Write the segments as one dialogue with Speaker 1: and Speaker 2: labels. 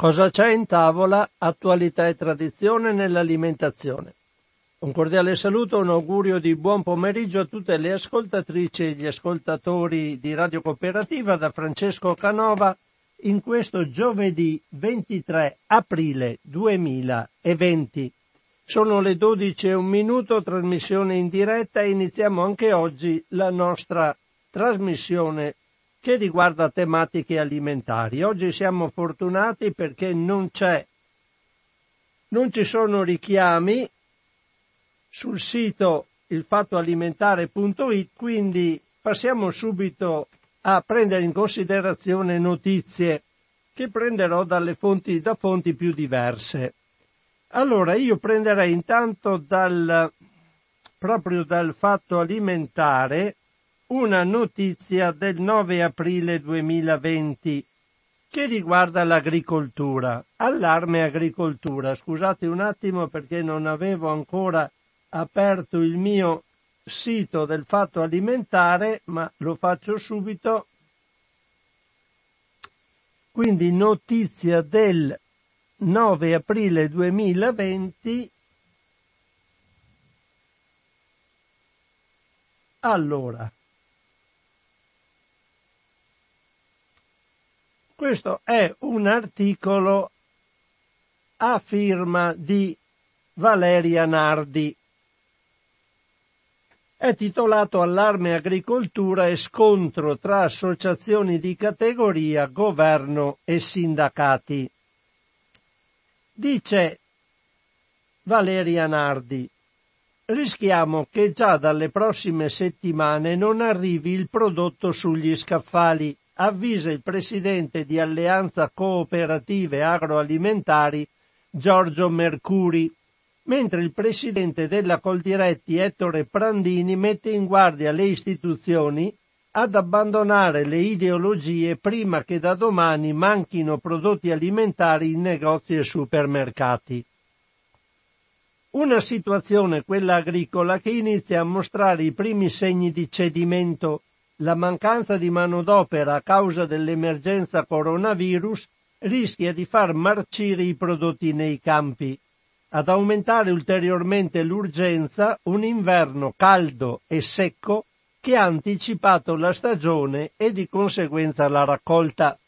Speaker 1: Cosa c'è in tavola? Attualità e tradizione nell'alimentazione. Un cordiale saluto, un augurio di buon pomeriggio a tutte le ascoltatrici e gli ascoltatori di Radio Cooperativa da Francesco Canova in questo giovedì 23 aprile 2020. Sono le 12 e un minuto, trasmissione in diretta e iniziamo anche oggi la nostra trasmissione che riguarda tematiche alimentari. Oggi siamo fortunati perché non c'è, non ci sono richiami sul sito ilfattoalimentare.it, quindi passiamo subito a prendere in considerazione notizie che prenderò dalle fonti, da fonti più diverse. Allora, io prenderei intanto dal, proprio dal fatto alimentare una notizia del 9 aprile 2020 che riguarda l'agricoltura. Allarme agricoltura. Scusate un attimo perché non avevo ancora aperto il mio sito del fatto alimentare, ma lo faccio subito. Quindi notizia del 9 aprile 2020. Allora, Questo è un articolo a firma di Valeria Nardi. È titolato Allarme agricoltura e scontro tra associazioni di categoria, governo e sindacati. Dice Valeria Nardi, rischiamo che già dalle prossime settimane non arrivi il prodotto sugli scaffali avvisa il presidente di Alleanza Cooperative Agroalimentari Giorgio Mercuri, mentre il presidente della Coldiretti Ettore Prandini mette in guardia le istituzioni ad abbandonare le ideologie prima che da domani manchino prodotti alimentari in negozi e supermercati. Una situazione, quella agricola, che inizia a mostrare i primi segni di cedimento la mancanza di manodopera a causa dell'emergenza coronavirus rischia di far marcire i prodotti nei campi. Ad aumentare ulteriormente l'urgenza un inverno caldo e secco che ha anticipato la stagione e di conseguenza la raccolta.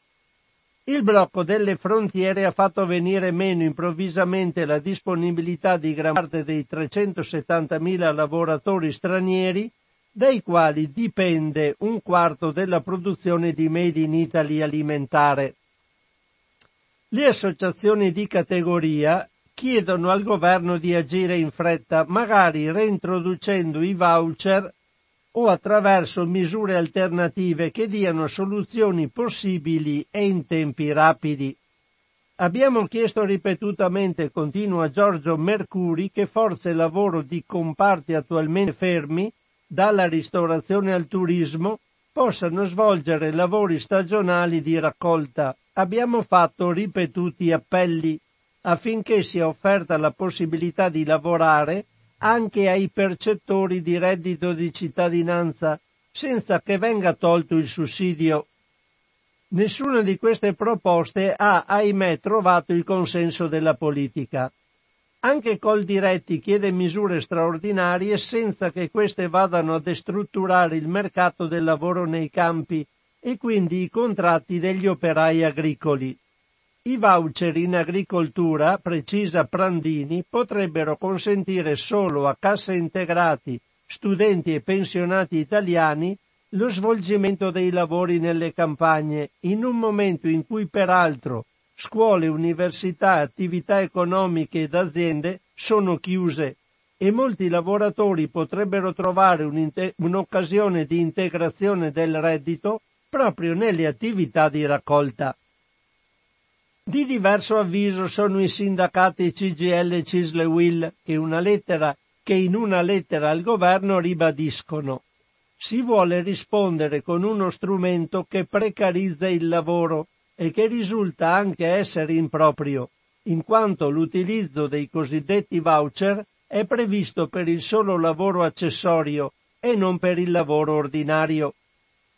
Speaker 1: Il blocco delle frontiere ha fatto venire meno improvvisamente la disponibilità di gran parte dei 370.000 lavoratori stranieri dai quali dipende un quarto della produzione di Made in Italy alimentare. Le associazioni di categoria chiedono al governo di agire in fretta, magari reintroducendo i voucher o attraverso misure alternative che diano soluzioni possibili e in tempi rapidi. Abbiamo chiesto ripetutamente, continua Giorgio Mercuri, che forze lavoro di comparti attualmente fermi dalla ristorazione al turismo, possano svolgere lavori stagionali di raccolta. Abbiamo fatto ripetuti appelli affinché sia offerta la possibilità di lavorare anche ai percettori di reddito di cittadinanza, senza che venga tolto il sussidio. Nessuna di queste proposte ha, ahimè, trovato il consenso della politica. Anche Coldiretti chiede misure straordinarie senza che queste vadano a destrutturare il mercato del lavoro nei campi e quindi i contratti degli operai agricoli. I voucher in agricoltura, precisa Prandini, potrebbero consentire solo a cassa integrati, studenti e pensionati italiani lo svolgimento dei lavori nelle campagne, in un momento in cui peraltro scuole, università, attività economiche ed aziende sono chiuse e molti lavoratori potrebbero trovare un'occasione di integrazione del reddito proprio nelle attività di raccolta. Di diverso avviso sono i sindacati CGL Cisle Will che, lettera, che in una lettera al governo ribadiscono si vuole rispondere con uno strumento che precarizza il lavoro e che risulta anche essere improprio, in quanto l'utilizzo dei cosiddetti voucher è previsto per il solo lavoro accessorio e non per il lavoro ordinario.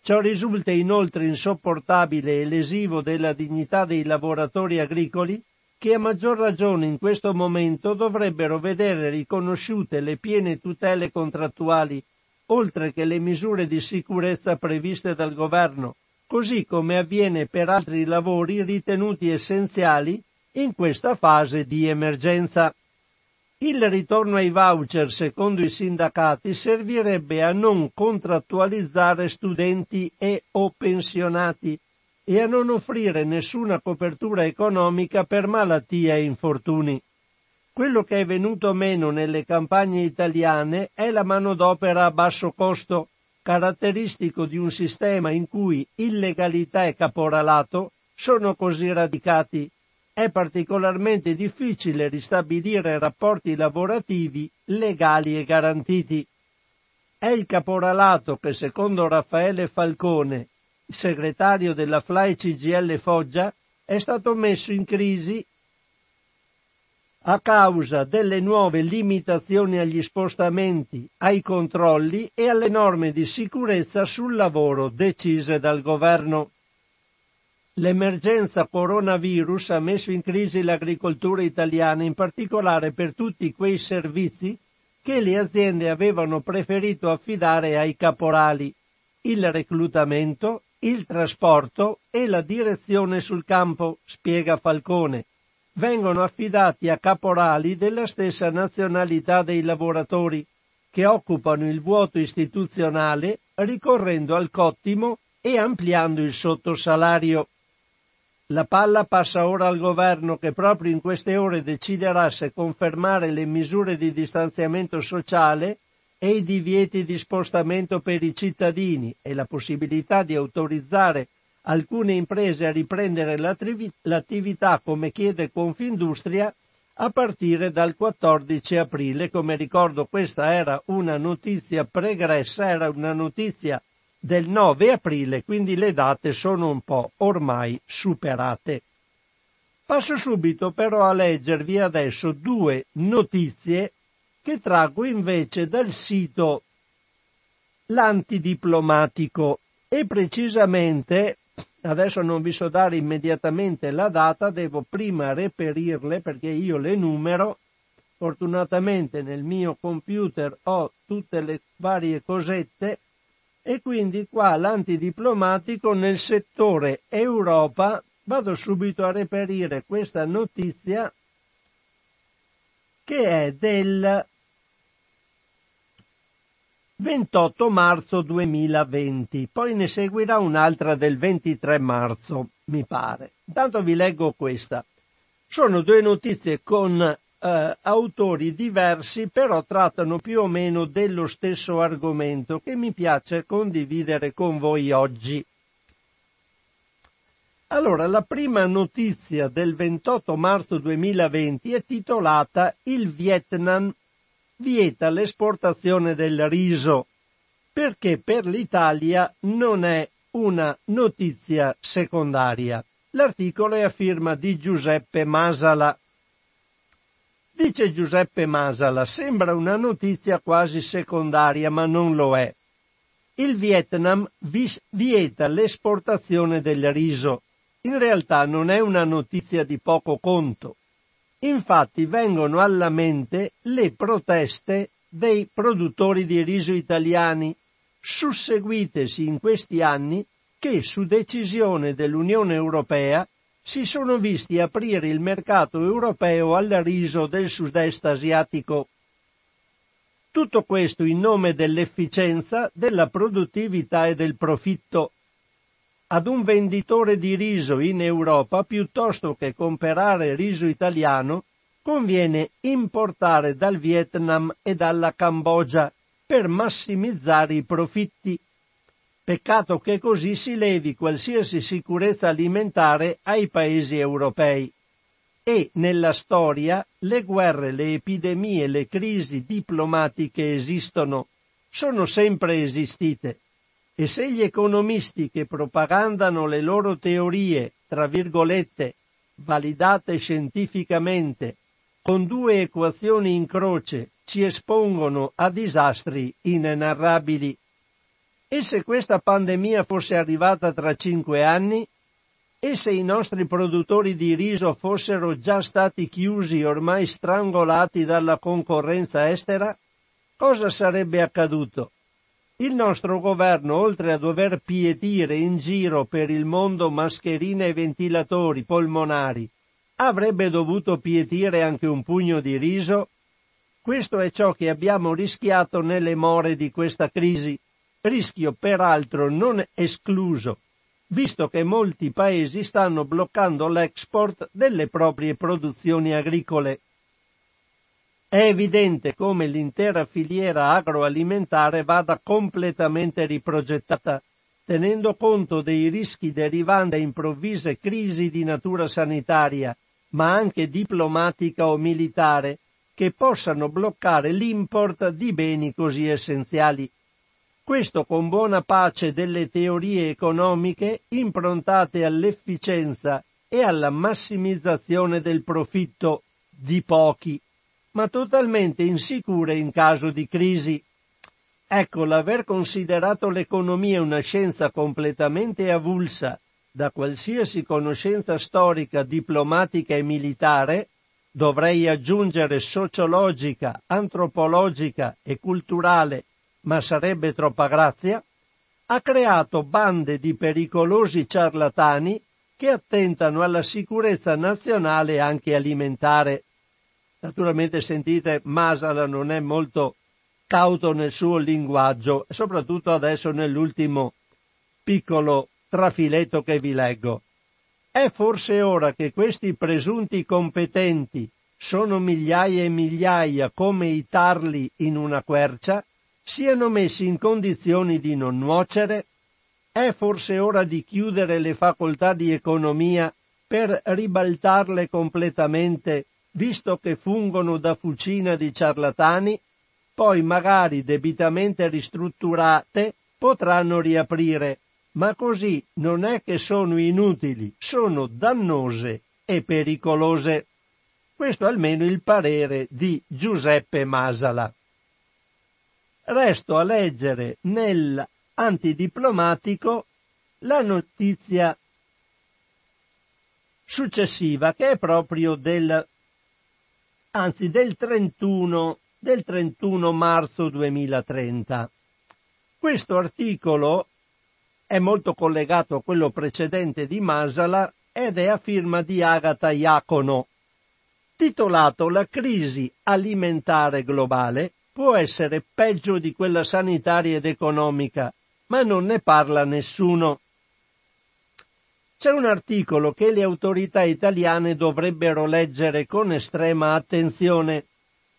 Speaker 1: Ciò risulta inoltre insopportabile e lesivo della dignità dei lavoratori agricoli che a maggior ragione in questo momento dovrebbero vedere riconosciute le piene tutele contrattuali, oltre che le misure di sicurezza previste dal governo, così come avviene per altri lavori ritenuti essenziali in questa fase di emergenza. Il ritorno ai voucher, secondo i sindacati, servirebbe a non contrattualizzare studenti e o pensionati e a non offrire nessuna copertura economica per malattie e infortuni. Quello che è venuto meno nelle campagne italiane è la manodopera a basso costo, caratteristico di un sistema in cui illegalità e caporalato sono così radicati è particolarmente difficile ristabilire rapporti lavorativi legali e garantiti. È il caporalato che, secondo Raffaele Falcone, segretario della FLAI CGL Foggia, è stato messo in crisi a causa delle nuove limitazioni agli spostamenti, ai controlli e alle norme di sicurezza sul lavoro decise dal governo. L'emergenza coronavirus ha messo in crisi l'agricoltura italiana, in particolare per tutti quei servizi che le aziende avevano preferito affidare ai caporali, il reclutamento, il trasporto e la direzione sul campo, spiega Falcone. Vengono affidati a caporali della stessa nazionalità dei lavoratori, che occupano il vuoto istituzionale ricorrendo al cottimo e ampliando il sottosalario. La palla passa ora al governo che proprio in queste ore deciderà se confermare le misure di distanziamento sociale e i divieti di spostamento per i cittadini e la possibilità di autorizzare alcune imprese a riprendere l'attività come chiede Confindustria a partire dal 14 aprile. Come ricordo questa era una notizia pregressa, era una notizia del 9 aprile, quindi le date sono un po' ormai superate. Passo subito però a leggervi adesso due notizie che traggo invece dal sito L'antidiplomatico e precisamente, adesso non vi so dare immediatamente la data, devo prima reperirle perché io le numero, fortunatamente nel mio computer ho tutte le varie cosette e quindi qua l'antidiplomatico nel settore Europa. Vado subito a reperire questa notizia che è del 28 marzo 2020, poi ne seguirà un'altra del 23 marzo, mi pare. Intanto vi leggo questa. Sono due notizie con eh, autori diversi, però trattano più o meno dello stesso argomento che mi piace condividere con voi oggi. Allora, la prima notizia del 28 marzo 2020 è titolata Il Vietnam vieta l'esportazione del riso, perché per l'Italia non è una notizia secondaria. L'articolo è a firma di Giuseppe Masala. Dice Giuseppe Masala, sembra una notizia quasi secondaria, ma non lo è. Il Vietnam vieta l'esportazione del riso. In realtà non è una notizia di poco conto. Infatti vengono alla mente le proteste dei produttori di riso italiani, susseguitesi in questi anni che, su decisione dell'Unione Europea, si sono visti aprire il mercato europeo al riso del sud-est asiatico. Tutto questo in nome dell'efficienza, della produttività e del profitto. Ad un venditore di riso in Europa, piuttosto che comprare riso italiano, conviene importare dal Vietnam e dalla Cambogia per massimizzare i profitti Peccato che così si levi qualsiasi sicurezza alimentare ai paesi europei. E nella storia le guerre, le epidemie, le crisi diplomatiche esistono, sono sempre esistite. E se gli economisti che propagandano le loro teorie, tra virgolette, validate scientificamente, con due equazioni in croce ci espongono a disastri inenarrabili, E se questa pandemia fosse arrivata tra cinque anni? E se i nostri produttori di riso fossero già stati chiusi ormai strangolati dalla concorrenza estera? Cosa sarebbe accaduto? Il nostro governo, oltre a dover pietire in giro per il mondo mascherine e ventilatori polmonari, avrebbe dovuto pietire anche un pugno di riso? Questo è ciò che abbiamo rischiato nelle more di questa crisi rischio peraltro non escluso, visto che molti paesi stanno bloccando l'export delle proprie produzioni agricole. È evidente come l'intera filiera agroalimentare vada completamente riprogettata, tenendo conto dei rischi derivanti da improvvise crisi di natura sanitaria, ma anche diplomatica o militare, che possano bloccare l'import di beni così essenziali. Questo con buona pace delle teorie economiche improntate all'efficienza e alla massimizzazione del profitto di pochi, ma totalmente insicure in caso di crisi. Ecco, l'aver considerato l'economia una scienza completamente avulsa da qualsiasi conoscenza storica, diplomatica e militare, dovrei aggiungere sociologica, antropologica e culturale ma sarebbe troppa grazia, ha creato bande di pericolosi ciarlatani che attentano alla sicurezza nazionale anche alimentare. Naturalmente sentite, Masala non è molto cauto nel suo linguaggio, soprattutto adesso nell'ultimo piccolo trafiletto che vi leggo. È forse ora che questi presunti competenti sono migliaia e migliaia come i tarli in una quercia siano messi in condizioni di non nuocere? È forse ora di chiudere le facoltà di economia per ribaltarle completamente, visto che fungono da fucina di ciarlatani? Poi magari debitamente ristrutturate potranno riaprire, ma così non è che sono inutili, sono dannose e pericolose. Questo almeno il parere di Giuseppe Masala. Resto a leggere nell'antidiplomatico la notizia successiva che è proprio del anzi del 31 del 31 marzo 2030. Questo articolo è molto collegato a quello precedente di Masala ed è a firma di Agata Iacono, titolato La crisi alimentare globale può essere peggio di quella sanitaria ed economica, ma non ne parla nessuno. C'è un articolo che le autorità italiane dovrebbero leggere con estrema attenzione.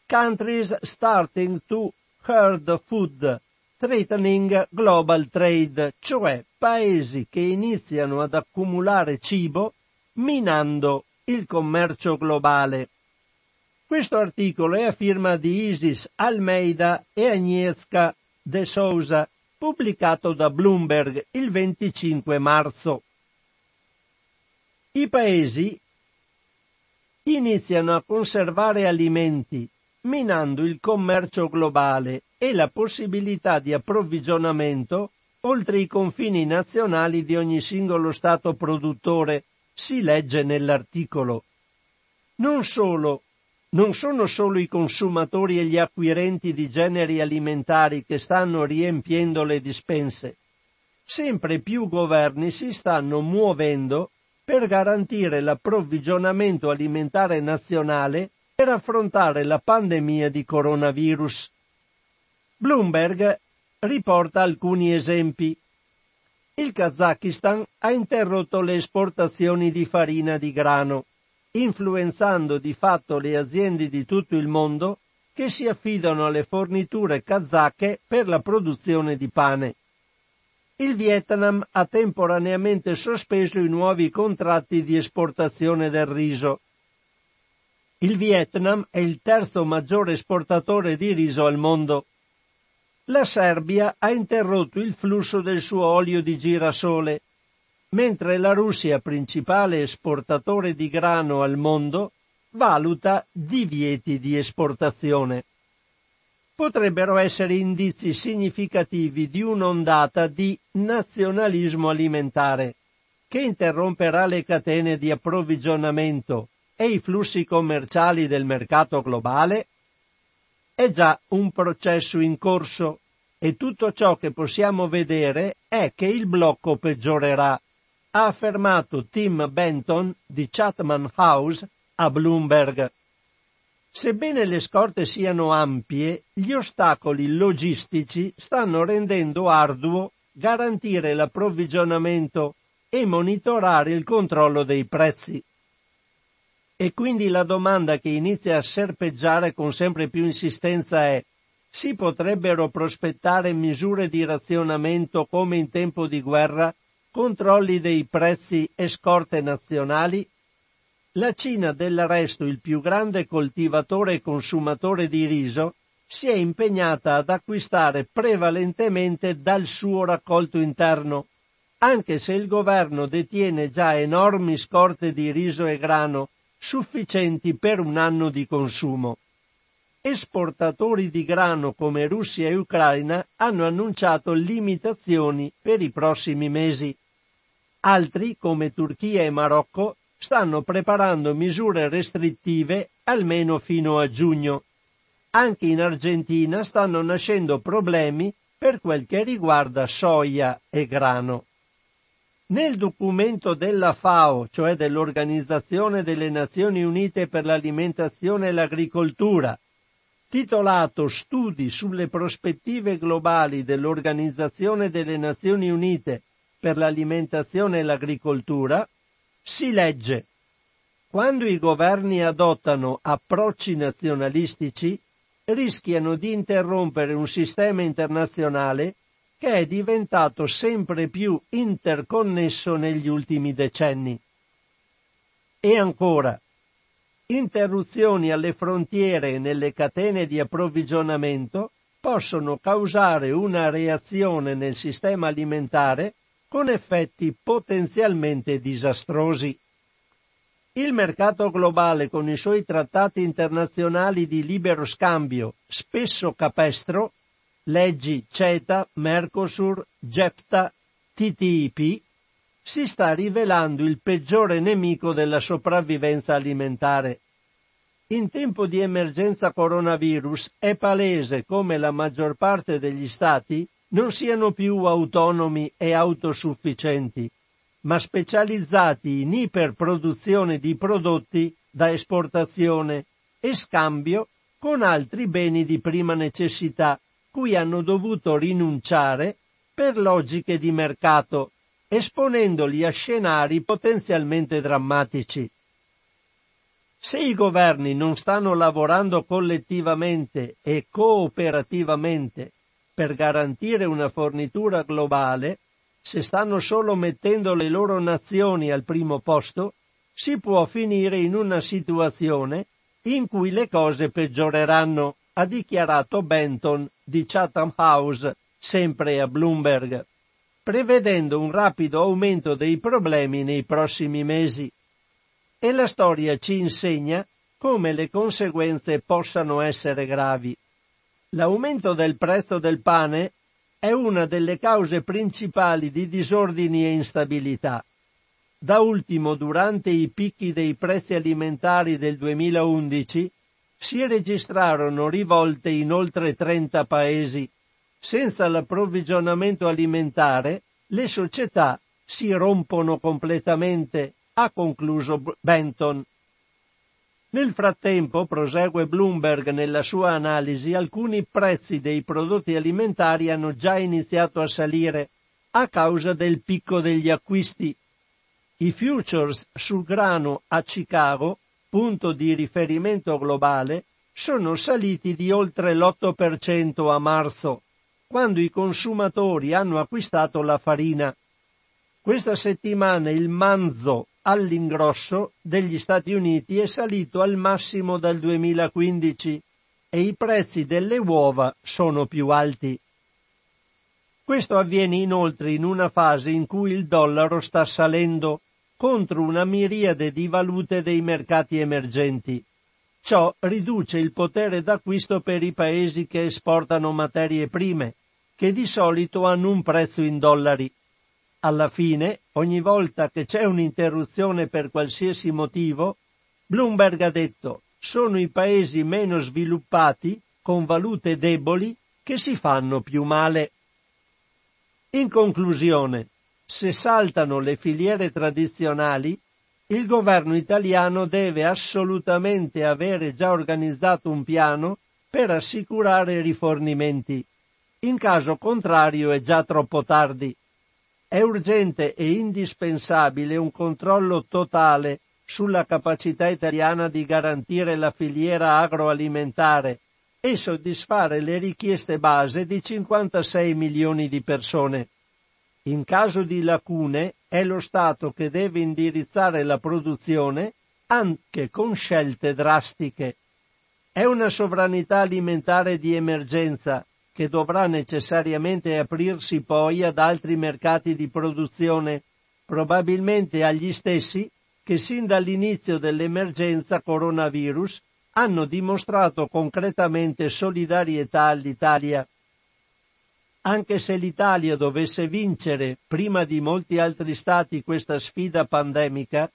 Speaker 1: Countries starting to herd food, threatening global trade, cioè paesi che iniziano ad accumulare cibo minando il commercio globale. Questo articolo è a firma di Isis Almeida e Agnieszka de Sousa, pubblicato da Bloomberg il 25 marzo. I paesi iniziano a conservare alimenti, minando il commercio globale e la possibilità di approvvigionamento oltre i confini nazionali di ogni singolo Stato produttore, si legge nell'articolo. Non solo non sono solo i consumatori e gli acquirenti di generi alimentari che stanno riempiendo le dispense. Sempre più governi si stanno muovendo per garantire l'approvvigionamento alimentare nazionale per affrontare la pandemia di coronavirus. Bloomberg riporta alcuni esempi. Il Kazakistan ha interrotto le esportazioni di farina di grano influenzando di fatto le aziende di tutto il mondo che si affidano alle forniture kazake per la produzione di pane. Il Vietnam ha temporaneamente sospeso i nuovi contratti di esportazione del riso. Il Vietnam è il terzo maggiore esportatore di riso al mondo. La Serbia ha interrotto il flusso del suo olio di girasole mentre la Russia, principale esportatore di grano al mondo, valuta divieti di esportazione. Potrebbero essere indizi significativi di un'ondata di nazionalismo alimentare che interromperà le catene di approvvigionamento e i flussi commerciali del mercato globale? È già un processo in corso e tutto ciò che possiamo vedere è che il blocco peggiorerà, ha affermato Tim Benton di Chatham House a Bloomberg. Sebbene le scorte siano ampie, gli ostacoli logistici stanno rendendo arduo garantire l'approvvigionamento e monitorare il controllo dei prezzi. E quindi la domanda che inizia a serpeggiare con sempre più insistenza è si potrebbero prospettare misure di razionamento come in tempo di guerra, controlli dei prezzi e scorte nazionali? La Cina, del resto il più grande coltivatore e consumatore di riso, si è impegnata ad acquistare prevalentemente dal suo raccolto interno, anche se il governo detiene già enormi scorte di riso e grano sufficienti per un anno di consumo. Esportatori di grano come Russia e Ucraina hanno annunciato limitazioni per i prossimi mesi. Altri, come Turchia e Marocco, stanno preparando misure restrittive almeno fino a giugno. Anche in Argentina stanno nascendo problemi per quel che riguarda soia e grano. Nel documento della FAO, cioè dell'Organizzazione delle Nazioni Unite per l'alimentazione e l'agricoltura, titolato Studi sulle prospettive globali dell'Organizzazione delle Nazioni Unite per l'alimentazione e l'agricoltura, si legge quando i governi adottano approcci nazionalistici rischiano di interrompere un sistema internazionale che è diventato sempre più interconnesso negli ultimi decenni. E ancora, interruzioni alle frontiere e nelle catene di approvvigionamento possono causare una reazione nel sistema alimentare con effetti potenzialmente disastrosi. Il mercato globale con i suoi trattati internazionali di libero scambio, spesso capestro, leggi CETA, Mercosur, GEFTA, TTIP, si sta rivelando il peggiore nemico della sopravvivenza alimentare. In tempo di emergenza coronavirus è palese come la maggior parte degli Stati non siano più autonomi e autosufficienti, ma specializzati in iperproduzione di prodotti da esportazione e scambio con altri beni di prima necessità cui hanno dovuto rinunciare per logiche di mercato, esponendoli a scenari potenzialmente drammatici. Se i governi non stanno lavorando collettivamente e cooperativamente per garantire una fornitura globale, se stanno solo mettendo le loro nazioni al primo posto, si può finire in una situazione in cui le cose peggioreranno, ha dichiarato Benton di Chatham House, sempre a Bloomberg, prevedendo un rapido aumento dei problemi nei prossimi mesi. E la storia ci insegna come le conseguenze possano essere gravi. L'aumento del prezzo del pane è una delle cause principali di disordini e instabilità. Da ultimo, durante i picchi dei prezzi alimentari del 2011, si registrarono rivolte in oltre 30 paesi. Senza l'approvvigionamento alimentare, le società si rompono completamente, ha concluso Benton. Nel frattempo, prosegue Bloomberg nella sua analisi, alcuni prezzi dei prodotti alimentari hanno già iniziato a salire a causa del picco degli acquisti. I futures sul grano a Chicago, punto di riferimento globale, sono saliti di oltre l'8% a marzo, quando i consumatori hanno acquistato la farina. Questa settimana il manzo all'ingrosso degli Stati Uniti è salito al massimo dal 2015 e i prezzi delle uova sono più alti. Questo avviene inoltre in una fase in cui il dollaro sta salendo contro una miriade di valute dei mercati emergenti. Ciò riduce il potere d'acquisto per i paesi che esportano materie prime, che di solito hanno un prezzo in dollari. Alla fine, ogni volta che c'è un'interruzione per qualsiasi motivo, Bloomberg ha detto sono i paesi meno sviluppati, con valute deboli, che si fanno più male. In conclusione, se saltano le filiere tradizionali, il governo italiano deve assolutamente avere già organizzato un piano per assicurare rifornimenti. In caso contrario è già troppo tardi. È urgente e indispensabile un controllo totale sulla capacità italiana di garantire la filiera agroalimentare e soddisfare le richieste base di 56 milioni di persone. In caso di lacune è lo Stato che deve indirizzare la produzione anche con scelte drastiche. È una sovranità alimentare di emergenza che dovrà necessariamente aprirsi poi ad altri mercati di produzione, probabilmente agli stessi che sin dall'inizio dell'emergenza coronavirus hanno dimostrato concretamente solidarietà all'Italia. Anche se l'Italia dovesse vincere prima di molti altri stati questa sfida pandemica,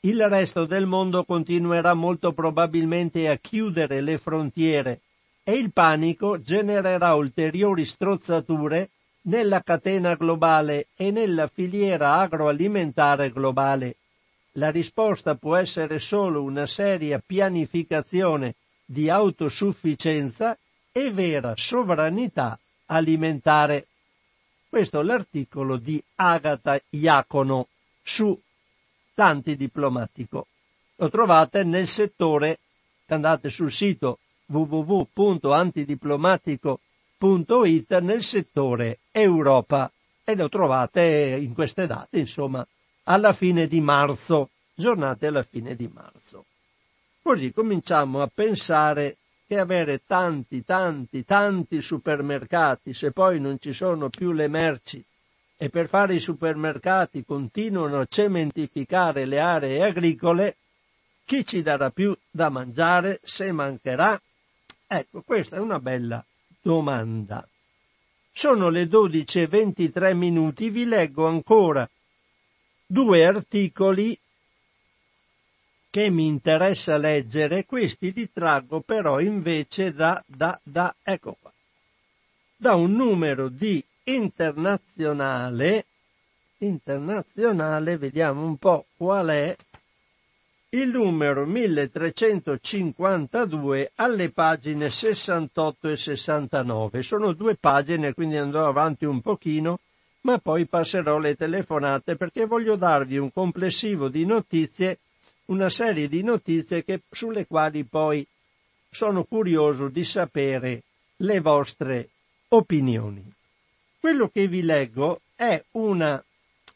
Speaker 1: il resto del mondo continuerà molto probabilmente a chiudere le frontiere e il panico genererà ulteriori strozzature nella catena globale e nella filiera agroalimentare globale. La risposta può essere solo una seria pianificazione di autosufficienza e vera sovranità alimentare. Questo è l'articolo di Agata Iacono su l'antidiplomatico. Lo trovate nel settore, andate sul sito www.antidiplomatico.it nel settore Europa e lo trovate in queste date, insomma, alla fine di marzo, giornate alla fine di marzo. Così cominciamo a pensare che avere tanti, tanti, tanti supermercati se poi non ci sono più le merci e per fare i supermercati continuano a cementificare le aree agricole, chi ci darà più da mangiare se mancherà? Ecco, questa è una bella domanda. Sono le 12.23 minuti, vi leggo ancora due articoli che mi interessa leggere, questi li traggo però invece da, da, da, ecco qua, da un numero di internazionale, internazionale, vediamo un po' qual è, il numero 1352 alle pagine 68 e 69. Sono due pagine, quindi andrò avanti un pochino, ma poi passerò le telefonate perché voglio darvi un complessivo di notizie una serie di notizie che, sulle quali poi sono curioso di sapere le vostre opinioni. Quello che vi leggo è una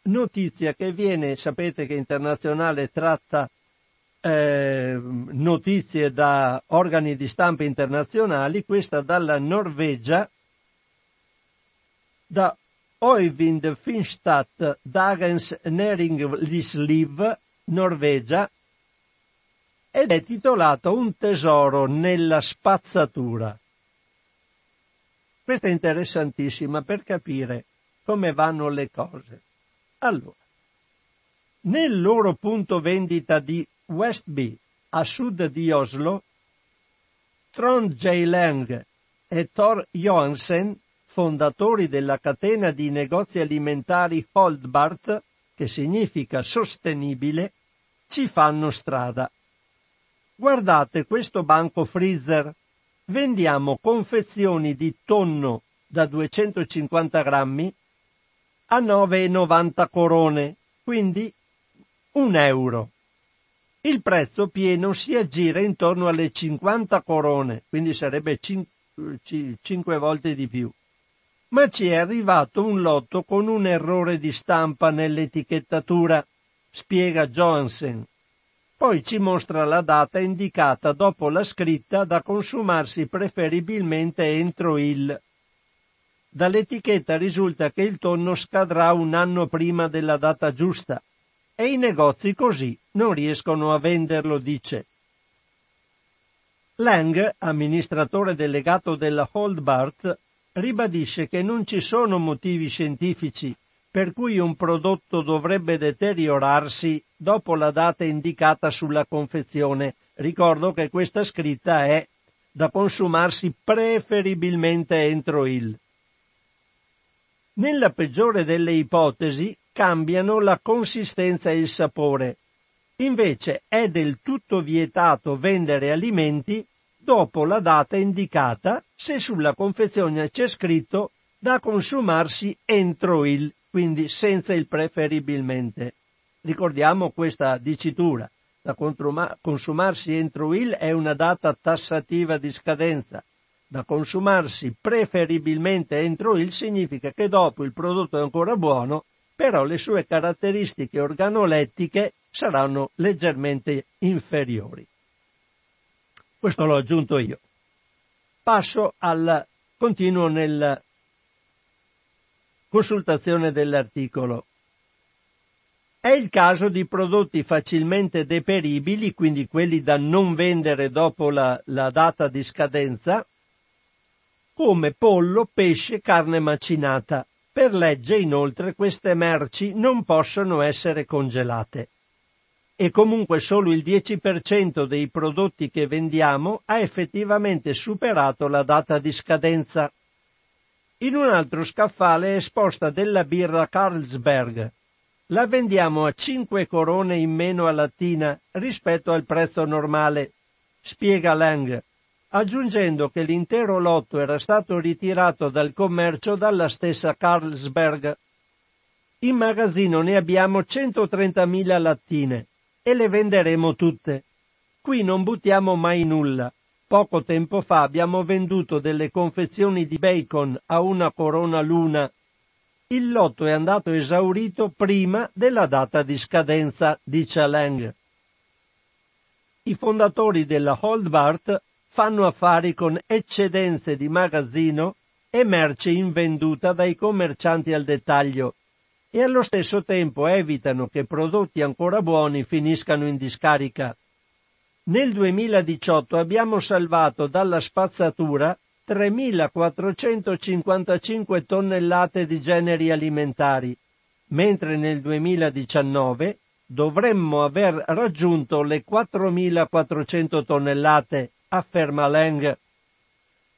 Speaker 1: notizia che viene, sapete che internazionale tratta eh, notizie da organi di stampa internazionali, questa dalla Norvegia, da Oyvind Finstadt Dagens Næringsliv, Norvegia, ed è titolato Un tesoro nella spazzatura. Questa è interessantissima per capire come vanno le cose. Allora, nel loro punto vendita di Westby, a sud di Oslo, Trond J. E Thor Johansen, fondatori della catena di negozi alimentari Holdbart, che significa sostenibile, ci fanno strada. Guardate questo banco freezer. Vendiamo confezioni di tonno da 250 grammi a 9,90 corone, quindi un euro. Il prezzo pieno si aggira intorno alle 50 corone, quindi sarebbe 5 volte di più. Ma ci è arrivato un lotto con un errore di stampa nell'etichettatura, spiega Johansen. Poi ci mostra la data indicata dopo la scritta da consumarsi preferibilmente entro il. Dall'etichetta risulta che il tonno scadrà un anno prima della data giusta e i negozi così non riescono a venderlo, dice. Lang, amministratore delegato della Holdbart, ribadisce che non ci sono motivi scientifici per cui un prodotto dovrebbe deteriorarsi dopo la data indicata sulla confezione. Ricordo che questa scritta è da consumarsi preferibilmente entro il. Nella peggiore delle ipotesi cambiano la consistenza e il sapore. Invece è del tutto vietato vendere alimenti dopo la data indicata se sulla confezione c'è scritto da consumarsi entro il, quindi senza il preferibilmente. Ricordiamo questa dicitura. Da consumarsi entro il è una data tassativa di scadenza. Da consumarsi preferibilmente entro il significa che dopo il prodotto è ancora buono, però le sue caratteristiche organolettiche saranno leggermente inferiori. Questo l'ho aggiunto io. Passo al continuo nella consultazione dell'articolo. È il caso di prodotti facilmente deperibili, quindi quelli da non vendere dopo la, la data di scadenza, come pollo, pesce, carne macinata. Per legge, inoltre, queste merci non possono essere congelate. E comunque solo il 10% dei prodotti che vendiamo ha effettivamente superato la data di scadenza. In un altro scaffale è esposta della birra Carlsberg, la vendiamo a 5 corone in meno a lattina rispetto al prezzo normale, spiega Lang, aggiungendo che l'intero lotto era stato ritirato dal commercio dalla stessa Carlsberg. In magazzino ne abbiamo 130.000 lattine e le venderemo tutte. Qui non buttiamo mai nulla. Poco tempo fa abbiamo venduto delle confezioni di bacon a una corona l'una il lotto è andato esaurito prima della data di scadenza, dice Lang. I fondatori della Holdbart fanno affari con eccedenze di magazzino e merce invenduta dai commercianti al dettaglio e allo stesso tempo evitano che prodotti ancora buoni finiscano in discarica. Nel 2018 abbiamo salvato dalla spazzatura 3.455 tonnellate di generi alimentari, mentre nel 2019 dovremmo aver raggiunto le 4.400 tonnellate, afferma Lang.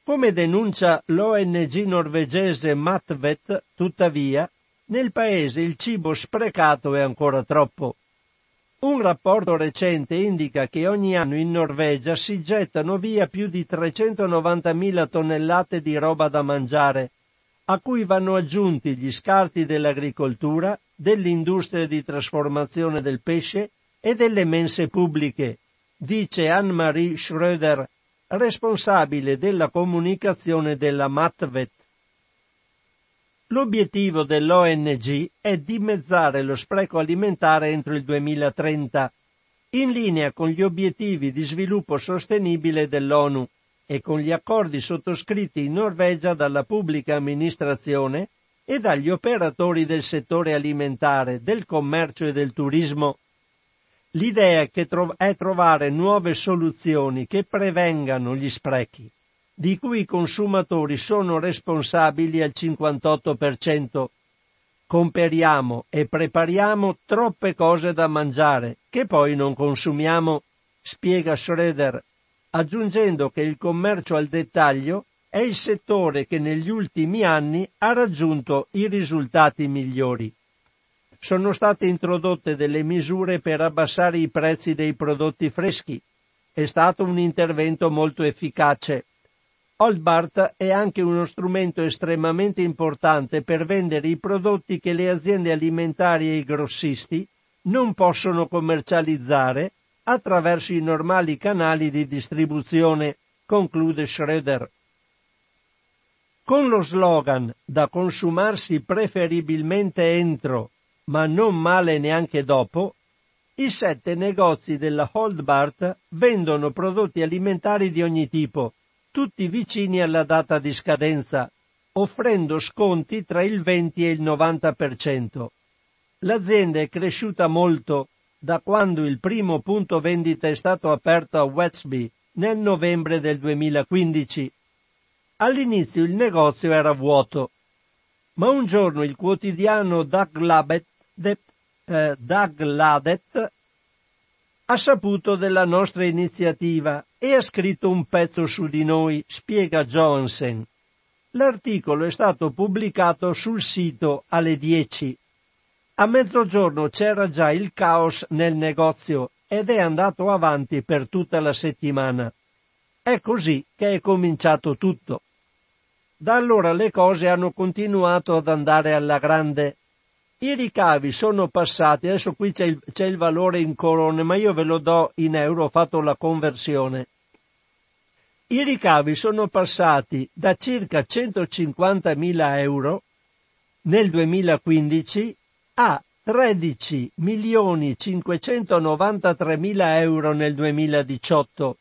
Speaker 1: Come denuncia l'ONG norvegese Matvet, tuttavia, nel paese il cibo sprecato è ancora troppo. Un rapporto recente indica che ogni anno in Norvegia si gettano via più di 390.000 tonnellate di roba da mangiare, a cui vanno aggiunti gli scarti dell'agricoltura, dell'industria di trasformazione del pesce e delle mense pubbliche, dice Anne-Marie Schröder, responsabile della comunicazione della Matvet. L'obiettivo dell'ONG è dimezzare lo spreco alimentare entro il 2030, in linea con gli obiettivi di sviluppo sostenibile dell'ONU e con gli accordi sottoscritti in Norvegia dalla pubblica amministrazione e dagli operatori del settore alimentare, del commercio e del turismo. L'idea è trovare nuove soluzioni che prevengano gli sprechi di cui i consumatori sono responsabili al 58%. Comperiamo e prepariamo troppe cose da mangiare che poi non consumiamo, spiega Schroeder, aggiungendo che il commercio al dettaglio è il settore che negli ultimi anni ha raggiunto i risultati migliori. Sono state introdotte delle misure per abbassare i prezzi dei prodotti freschi. È stato un intervento molto efficace Oldbart è anche uno strumento estremamente importante per vendere i prodotti che le aziende alimentari e i grossisti non possono commercializzare attraverso i normali canali di distribuzione, conclude Schroeder. Con lo slogan da consumarsi preferibilmente entro, ma non male neanche dopo, i sette negozi della Holdbart vendono prodotti alimentari di ogni tipo, tutti vicini alla data di scadenza, offrendo sconti tra il 20 e il 90%. L'azienda è cresciuta molto da quando il primo punto vendita è stato aperto a Westby nel novembre del 2015. All'inizio il negozio era vuoto, ma un giorno il quotidiano Doug Ladet, eh, Doug Ladet ha saputo della nostra iniziativa e ha scritto un pezzo su di noi, spiega Johansen. L'articolo è stato pubblicato sul sito alle 10. A mezzogiorno c'era già il caos nel negozio ed è andato avanti per tutta la settimana. È così che è cominciato tutto. Da allora le cose hanno continuato ad andare alla grande. I ricavi sono passati, adesso qui c'è il, c'è il valore in corone, ma io ve lo do in euro, ho fatto la conversione. I ricavi sono passati da circa 150.000 euro nel 2015 a 13 milioni 593 mila euro nel 2018.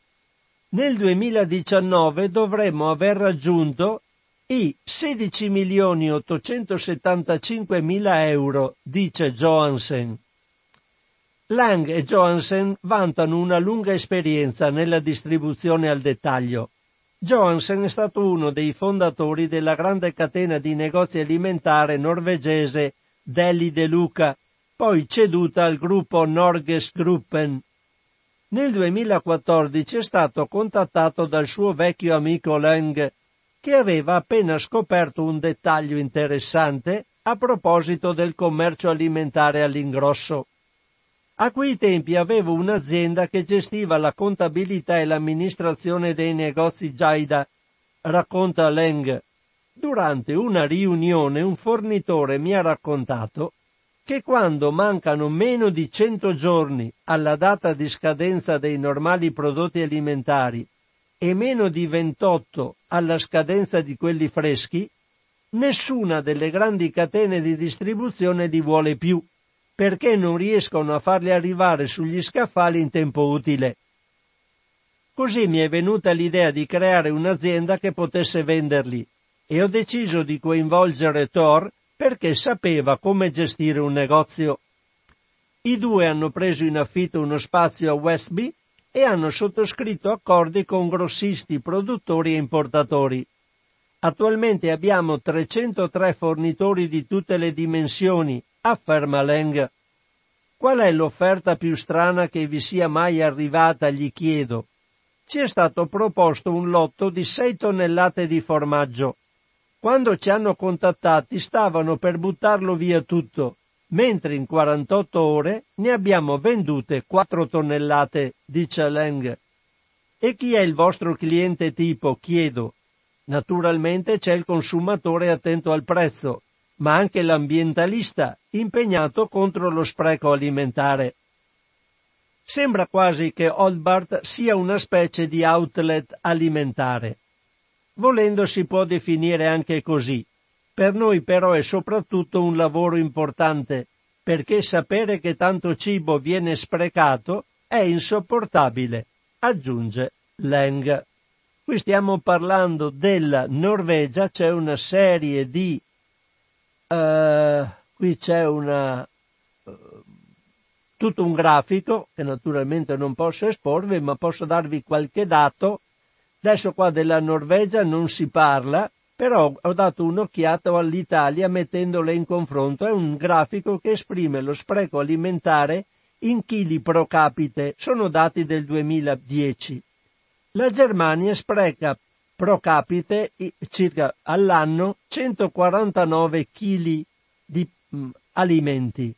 Speaker 1: Nel 2019 dovremmo aver raggiunto i 16 milioni 875 mila euro, dice Johansen. Lang e Johansen vantano una lunga esperienza nella distribuzione al dettaglio. Johansen è stato uno dei fondatori della grande catena di negozi alimentare norvegese Deli De Luca, poi ceduta al gruppo Norges Gruppen. Nel 2014 è stato contattato dal suo vecchio amico Lang, che aveva appena scoperto un dettaglio interessante a proposito del commercio alimentare all'ingrosso. A quei tempi avevo un'azienda che gestiva la contabilità e l'amministrazione dei negozi Jaida, racconta Leng. Durante una riunione un fornitore mi ha raccontato che quando mancano meno di 100 giorni alla data di scadenza dei normali prodotti alimentari e meno di 28 alla scadenza di quelli freschi, nessuna delle grandi catene di distribuzione li vuole più perché non riescono a farli arrivare sugli scaffali in tempo utile. Così mi è venuta l'idea di creare un'azienda che potesse venderli e ho deciso di coinvolgere Thor perché sapeva come gestire un negozio. I due hanno preso in affitto uno spazio a Westby e hanno sottoscritto accordi con grossisti, produttori e importatori. Attualmente abbiamo 303 fornitori di tutte le dimensioni afferma Leng. Qual è l'offerta più strana che vi sia mai arrivata, gli chiedo. Ci è stato proposto un lotto di 6 tonnellate di formaggio. Quando ci hanno contattati stavano per buttarlo via tutto, mentre in 48 ore ne abbiamo vendute 4 tonnellate, dice Leng. E chi è il vostro cliente tipo? chiedo. Naturalmente c'è il consumatore attento al prezzo, ma anche l'ambientalista impegnato contro lo spreco alimentare. Sembra quasi che Oldbart sia una specie di outlet alimentare. Volendo si può definire anche così. Per noi però è soprattutto un lavoro importante, perché sapere che tanto cibo viene sprecato è insopportabile, aggiunge Leng. Qui stiamo parlando della Norvegia, c'è una serie di Uh, qui c'è una, uh, tutto un grafico che naturalmente non posso esporvi, ma posso darvi qualche dato. Adesso qua della Norvegia non si parla, però ho dato un'occhiata all'Italia mettendole in confronto. È un grafico che esprime lo spreco alimentare in chili pro capite, sono dati del 2010. La Germania spreca pro capite circa all'anno 149 kg di mh, alimenti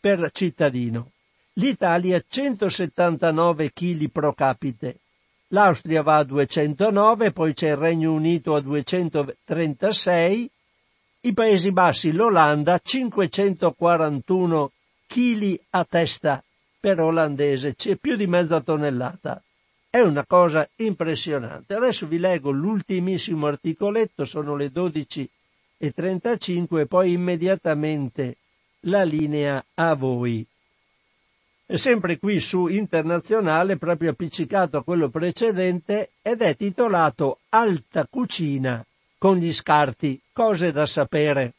Speaker 1: per cittadino. L'Italia 179 kg pro capite. L'Austria va a 209, poi c'è il Regno Unito a 236, i Paesi Bassi, l'Olanda 541 kg a testa per olandese, c'è più di mezza tonnellata. È una cosa impressionante. Adesso vi leggo l'ultimissimo articoletto, sono le 12.35 e poi immediatamente la linea a voi. Sempre qui su internazionale, proprio appiccicato a quello precedente, ed è titolato Alta cucina con gli scarti, cose da sapere.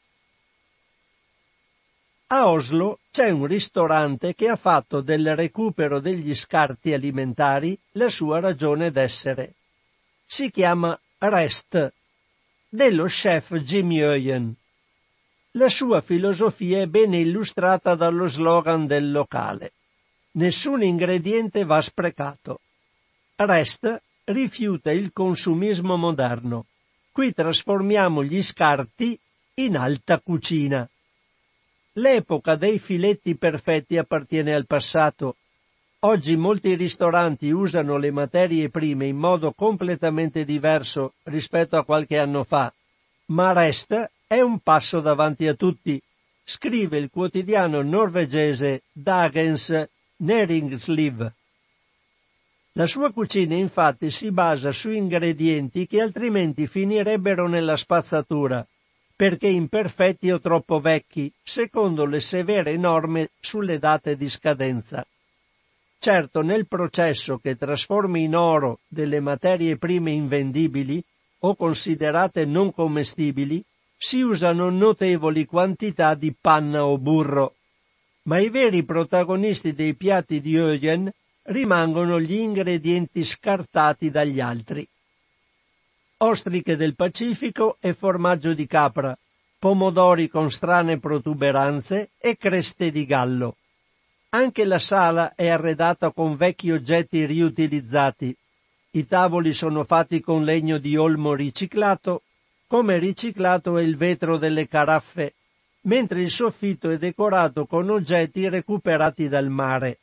Speaker 1: A Oslo c'è un ristorante che ha fatto del recupero degli scarti alimentari la sua ragione d'essere. Si chiama Rest, dello chef Jimmy Oyen. La sua filosofia è ben illustrata dallo slogan del locale. Nessun ingrediente va sprecato. Rest rifiuta il consumismo moderno. Qui trasformiamo gli scarti in alta cucina. L'epoca dei filetti perfetti appartiene al passato. Oggi molti ristoranti usano le materie prime in modo completamente diverso rispetto a qualche anno fa, ma resta è un passo davanti a tutti, scrive il quotidiano norvegese Dagens Næringsliv. La sua cucina infatti si basa su ingredienti che altrimenti finirebbero nella spazzatura, perché imperfetti o troppo vecchi, secondo le severe norme sulle date di scadenza. Certo, nel processo che trasforma in oro delle materie prime invendibili o considerate non commestibili, si usano notevoli quantità di panna o burro. Ma i veri protagonisti dei piatti di Eugen rimangono gli ingredienti scartati dagli altri. Ostriche del Pacifico e formaggio di capra, pomodori con strane protuberanze e creste di gallo. Anche la sala è arredata con vecchi oggetti riutilizzati. I tavoli sono fatti con legno di olmo riciclato, come riciclato è il vetro delle caraffe, mentre il soffitto è decorato con oggetti recuperati dal mare.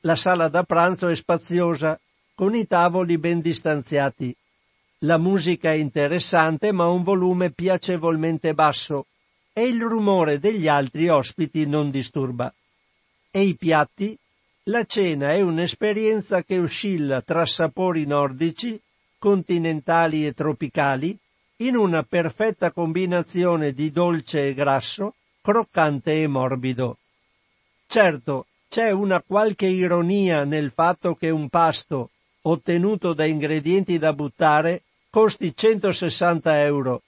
Speaker 1: La sala da pranzo è spaziosa, con i tavoli ben distanziati. La musica è interessante ma un volume piacevolmente basso e il rumore degli altri ospiti non disturba. E i piatti? La cena è un'esperienza che oscilla tra sapori nordici, continentali e tropicali, in una perfetta combinazione di dolce e grasso, croccante e morbido. Certo, c'è una qualche ironia nel fatto che un pasto, ottenuto da ingredienti da buttare, costi 160 euro,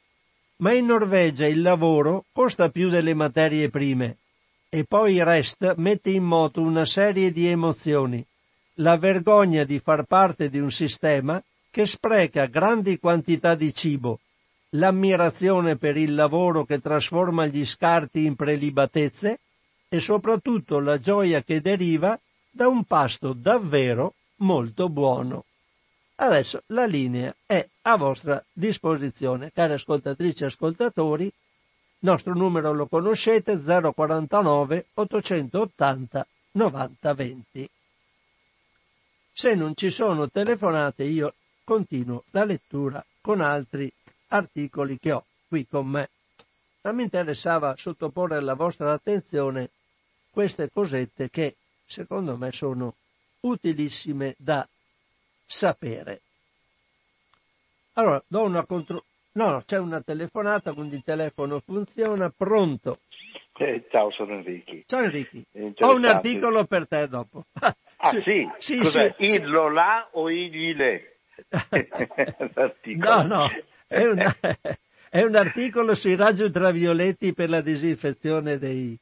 Speaker 1: ma in Norvegia il lavoro costa più delle materie prime. E poi Rest mette in moto una serie di emozioni. La vergogna di far parte di un sistema che spreca grandi quantità di cibo, l'ammirazione per il lavoro che trasforma gli scarti in prelibatezze e soprattutto la gioia che deriva da un pasto davvero molto buono. Adesso la linea è a vostra disposizione, cari ascoltatrici e ascoltatori. Il nostro numero lo conoscete 049 880 9020. Se non ci sono telefonate io continuo la lettura con altri articoli che ho qui con me. Ma mi interessava sottoporre alla vostra attenzione queste cosette che secondo me sono utilissime da sapere. Allora, do una contro... No, no, c'è una telefonata, quindi il telefono funziona, pronto.
Speaker 2: Eh, ciao, sono Enrico.
Speaker 1: Ciao Enrico. Ho un articolo per te dopo.
Speaker 2: Ah sì? sì Cos'è? Sì, il Lola o il Ile?
Speaker 1: no, no, è un, è un articolo sui raggi ultravioletti per la disinfezione dei,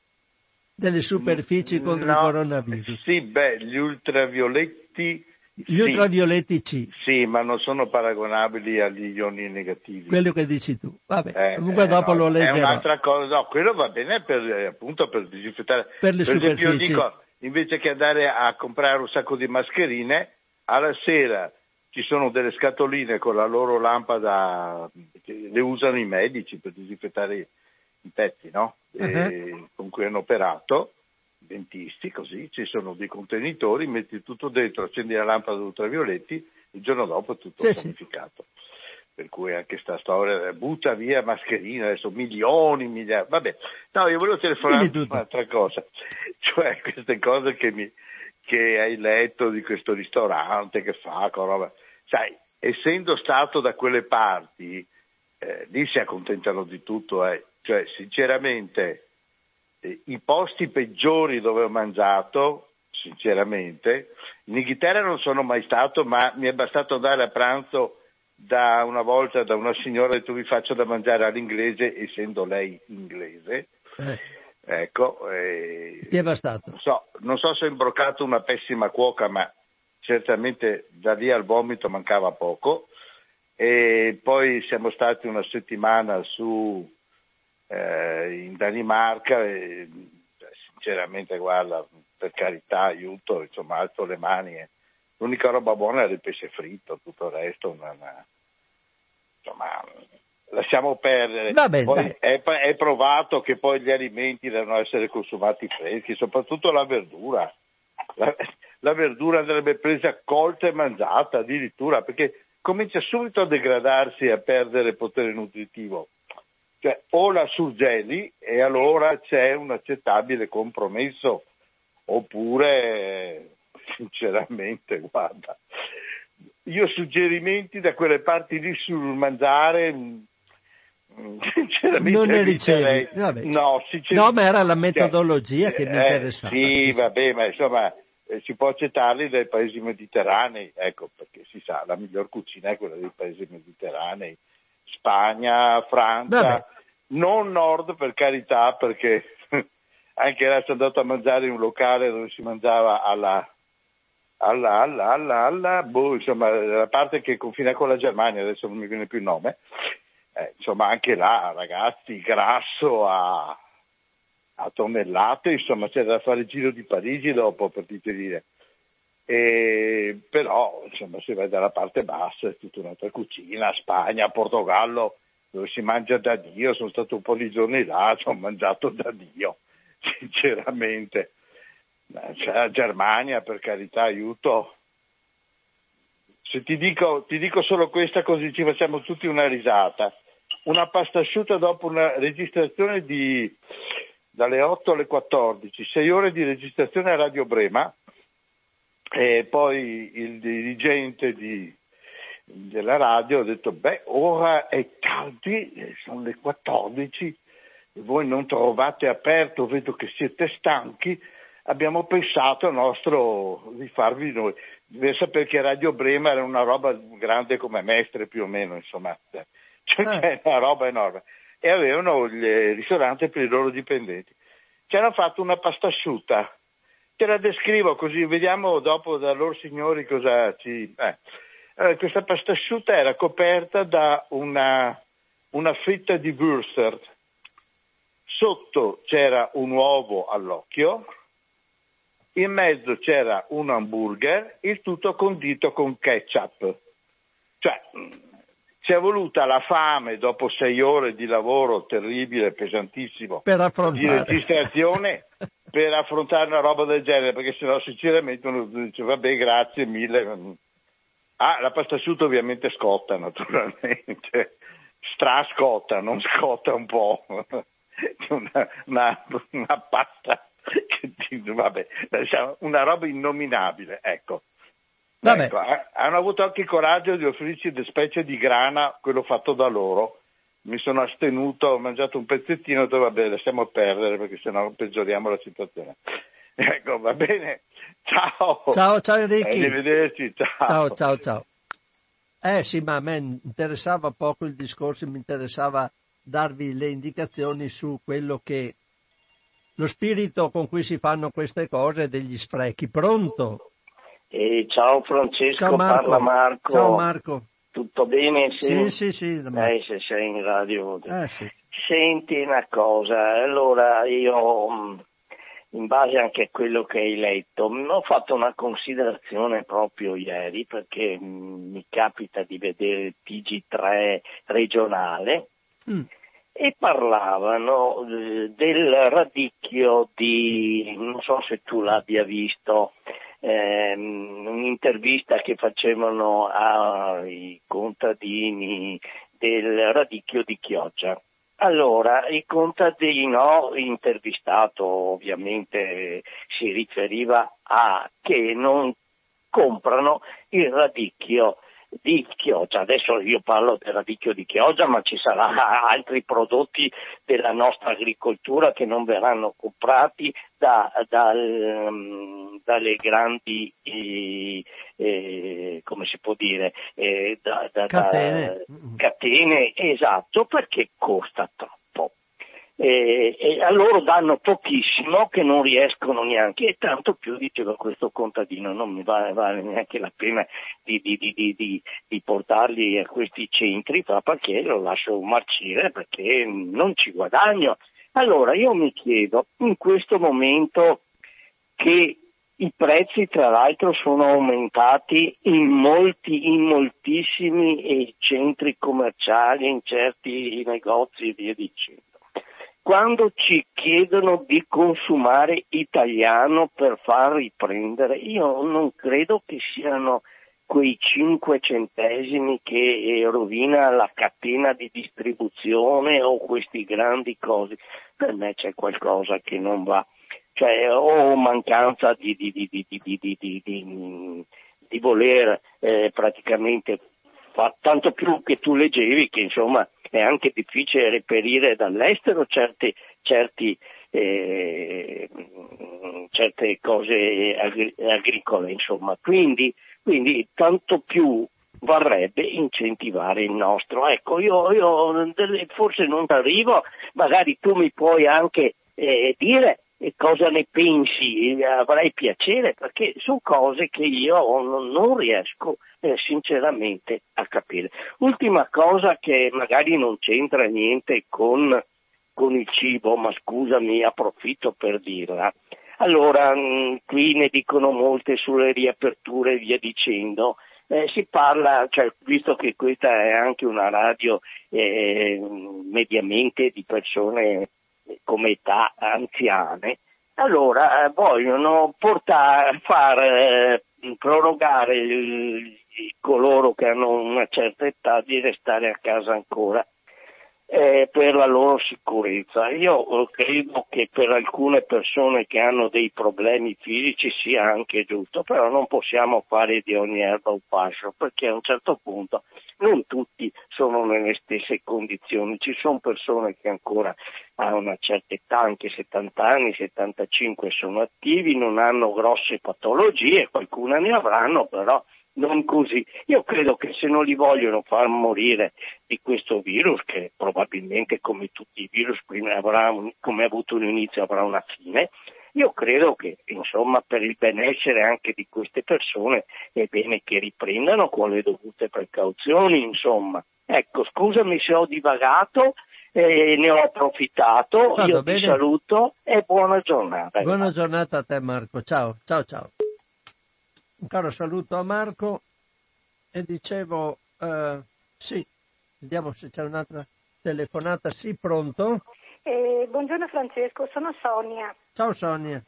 Speaker 1: delle superfici contro no, il coronavirus.
Speaker 2: Sì, beh, gli ultravioletti...
Speaker 1: Gli sì, ultravioletti C.
Speaker 2: Sì, ma non sono paragonabili agli ioni negativi.
Speaker 1: Quello che dici tu. Vabbè, eh, comunque eh, dopo no, lo leggerò. È
Speaker 2: un'altra cosa, no, quello va bene per, appunto per disinfettare.
Speaker 1: Per le per superfici. Esempio, io dico,
Speaker 2: invece che andare a comprare un sacco di mascherine, alla sera ci sono delle scatoline con la loro lampada, le usano i medici per disinfettare i pezzi, no? uh-huh. con cui hanno operato, dentisti, così, ci sono dei contenitori, metti tutto dentro, accendi la lampada ultravioletti, il giorno dopo è tutto sì, sanificato. Sì. Per cui anche sta storia, butta via mascherina, adesso milioni, miliardi, vabbè. No, io volevo telefonare un'altra cosa, cioè queste cose che, mi, che hai letto di questo ristorante che fa, roba. Sai, essendo stato da quelle parti, eh, lì si accontentano di tutto, eh. Cioè, sinceramente, eh, i posti peggiori dove ho mangiato, sinceramente, in Inghilterra non sono mai stato, ma mi è bastato andare a pranzo da una volta da una signora che tu vi faccio da mangiare all'inglese, essendo lei inglese. Eh. Ecco, eh,
Speaker 1: Ti è bastato?
Speaker 2: Non so, non so se ho imbroccato una pessima cuoca, ma certamente da lì al vomito mancava poco. E poi siamo stati una settimana su eh, in Danimarca e sinceramente guarda, per carità, aiuto, insomma, alzo le mani. L'unica roba buona era il pesce fritto, tutto il resto, una, una, insomma, lasciamo perdere.
Speaker 1: Vabbè,
Speaker 2: poi è, è, provato che poi gli alimenti devono essere consumati freschi, soprattutto la verdura. La, la verdura andrebbe presa colta e mangiata addirittura, perché comincia subito a degradarsi e a perdere potere nutritivo. Cioè, o la surgeli e allora c'è un accettabile compromesso, oppure, sinceramente, guarda, io suggerimenti da quelle parti lì sul mangiare
Speaker 1: Sinceramente non ne ricevi. No, no, ma era la metodologia cioè, che mi interessava.
Speaker 2: Eh, sì, vabbè, ma insomma eh, si può accettarli dai paesi mediterranei, ecco, perché si sa, la miglior cucina è quella dei paesi mediterranei, Spagna, Francia, vabbè. non nord per carità, perché anche là sono andato a mangiare in un locale dove si mangiava alla, alla, alla, alla, alla boh, insomma, la parte che confina con la Germania, adesso non mi viene più il nome, eh, insomma anche là ragazzi grasso a, a, tonnellate, insomma c'è da fare il giro di Parigi dopo per dire. E, però insomma se vai dalla parte bassa è tutta un'altra cucina, Spagna, Portogallo dove si mangia da Dio, sono stato un po' di giorni là, ci ho mangiato da Dio, sinceramente. C'è la Germania, per carità, aiuto, se ti dico, ti dico solo questa così ci facciamo tutti una risata. Una pasta asciutta dopo una registrazione di dalle 8 alle 14, 6 ore di registrazione a Radio Brema e poi il dirigente di, della radio ha detto beh ora è tardi, sono le 14, voi non trovate aperto, vedo che siete stanchi, abbiamo pensato nostro di farvi noi. Deve sapere che Radio Brema era una roba grande come Mestre più o meno, insomma, cioè eh. una roba enorme. E avevano il ristorante per i loro dipendenti. Ci hanno fatto una pasta asciutta. Te la descrivo così, vediamo dopo da loro signori cosa ci... Eh. Allora, questa pasta asciutta era coperta da una, una fetta di Würster. Sotto c'era un uovo all'occhio, in mezzo c'era un hamburger, il tutto condito con ketchup. Cioè, ci è voluta la fame dopo sei ore di lavoro terribile, pesantissimo, di registrazione per affrontare una roba del genere, perché sennò sinceramente uno dice vabbè grazie mille. Ah, la pasta asciutta ovviamente scotta naturalmente, strascotta, non scotta un po', una, una, una pasta vabbè, diciamo, una roba innominabile, ecco. Ecco. hanno avuto anche il coraggio di offrirci delle specie di grana, quello fatto da loro. Mi sono astenuto, ho mangiato un pezzettino e ho detto vabbè lasciamo perdere perché sennò peggioriamo la situazione. Ecco, va bene. Ciao.
Speaker 1: Ciao, ciao Enrico.
Speaker 2: Arrivederci, ciao.
Speaker 1: Ciao, ciao, ciao. Eh sì, ma a me interessava poco il discorso, mi interessava darvi le indicazioni su quello che lo spirito con cui si fanno queste cose degli sprechi. Pronto?
Speaker 3: Eh, ciao Francesco,
Speaker 1: ciao Marco.
Speaker 3: parla Marco.
Speaker 1: Ciao Marco.
Speaker 3: Tutto bene?
Speaker 1: Sì, sì, sì. sì
Speaker 3: eh, se sei in radio.
Speaker 1: Eh, sì.
Speaker 3: Senti una cosa, allora io mm, in base anche a quello che hai letto, ho fatto una considerazione proprio ieri perché mm, mi capita di vedere il TG3 regionale mm e parlavano eh, del radicchio di, non so se tu l'abbia visto, ehm, un'intervista che facevano ai contadini del radicchio di Chioggia. Allora, il contadino intervistato ovviamente si riferiva a che non comprano il radicchio di Chioggia. Adesso io parlo del radicchio di Chioggia, ma ci saranno altri prodotti della nostra agricoltura che non verranno comprati da, da, dalle grandi, eh, eh, come si può dire, eh, da,
Speaker 1: catene.
Speaker 3: catene, esatto, perché costa troppo. E, e, a loro danno pochissimo che non riescono neanche e tanto più diceva questo contadino non mi vale, vale neanche la pena di, di, di, di, portarli a questi centri perché lo lascio marcire perché non ci guadagno. Allora io mi chiedo in questo momento che i prezzi tra l'altro sono aumentati in molti, in moltissimi eh, centri commerciali, in certi negozi e via dicendo quando ci chiedono di consumare italiano per far riprendere, io non credo che siano quei 5 centesimi che rovina la catena di distribuzione o questi grandi cosi. Per me c'è qualcosa che non va, cioè o mancanza di, di, di, di voler eh, praticamente far, tanto più che tu leggevi che insomma è anche difficile reperire dall'estero certi, certi, eh, certe cose agri- agricole, insomma. Quindi, quindi tanto più vorrebbe incentivare il nostro. Ecco, io, io forse non arrivo, magari tu mi puoi anche eh, dire cosa ne pensi, avrai piacere, perché sono cose che io non riesco eh, sinceramente a capire. Ultima cosa che magari non c'entra niente con, con il cibo, ma scusami, approfitto per dirla. Allora, mh, mm, qui ne dicono molte sulle riaperture e via dicendo. Eh, si parla, cioè, visto che questa è anche una radio eh, mediamente di persone come età anziane, allora eh, vogliono portare, far eh, prorogare il, coloro che hanno una certa età di restare a casa ancora eh, per la loro sicurezza. Io credo che per alcune persone che hanno dei problemi fisici sia anche giusto, però non possiamo fare di ogni erba un fascio, perché a un certo punto non tutti sono nelle stesse condizioni. Ci sono persone che ancora a una certa età, anche 70 anni, 75, sono attivi, non hanno grosse patologie, qualcuna ne avranno, però non così. Io credo che se non li vogliono far morire di questo virus, che probabilmente come tutti i virus prima avrà, come ha avuto un inizio avrà una fine, io credo che insomma per il benessere anche di queste persone è bene che riprendano con le dovute precauzioni, insomma. Ecco, scusami se ho divagato, eh, ne ho approfittato, io bene. ti saluto e buona giornata.
Speaker 1: Buona giornata a te Marco, ciao, ciao, ciao. Un caro saluto a Marco e dicevo, eh, sì, vediamo se c'è un'altra telefonata, sì, pronto?
Speaker 4: Eh, buongiorno Francesco, sono Sonia.
Speaker 1: Ciao Sonia.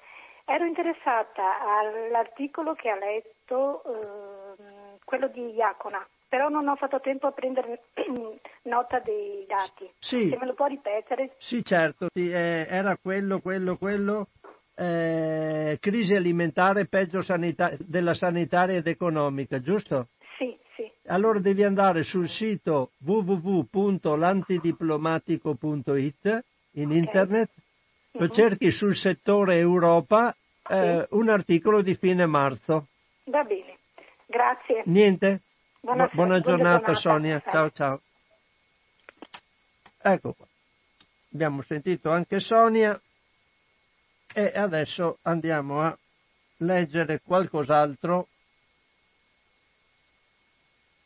Speaker 4: Ero interessata all'articolo che ha letto, eh, quello di Iacona, però non ho fatto tempo a prendere nota dei dati.
Speaker 1: Sì.
Speaker 4: Se me lo può ripetere?
Speaker 1: Sì, certo, sì, eh, era quello, quello, quello eh, crisi alimentare peggio sanita- della sanitaria ed economica, giusto?
Speaker 4: Sì, sì.
Speaker 1: Allora devi andare sul sito www.lantidiplomatico.it in okay. internet, uh-huh. cerchi sul settore Europa eh, sì. un articolo di fine marzo.
Speaker 4: Va bene, grazie.
Speaker 1: Niente? Buona, buona, giornata, giornata Sonia, ciao ciao. Ecco qua. Abbiamo sentito anche Sonia. E adesso andiamo a leggere qualcos'altro.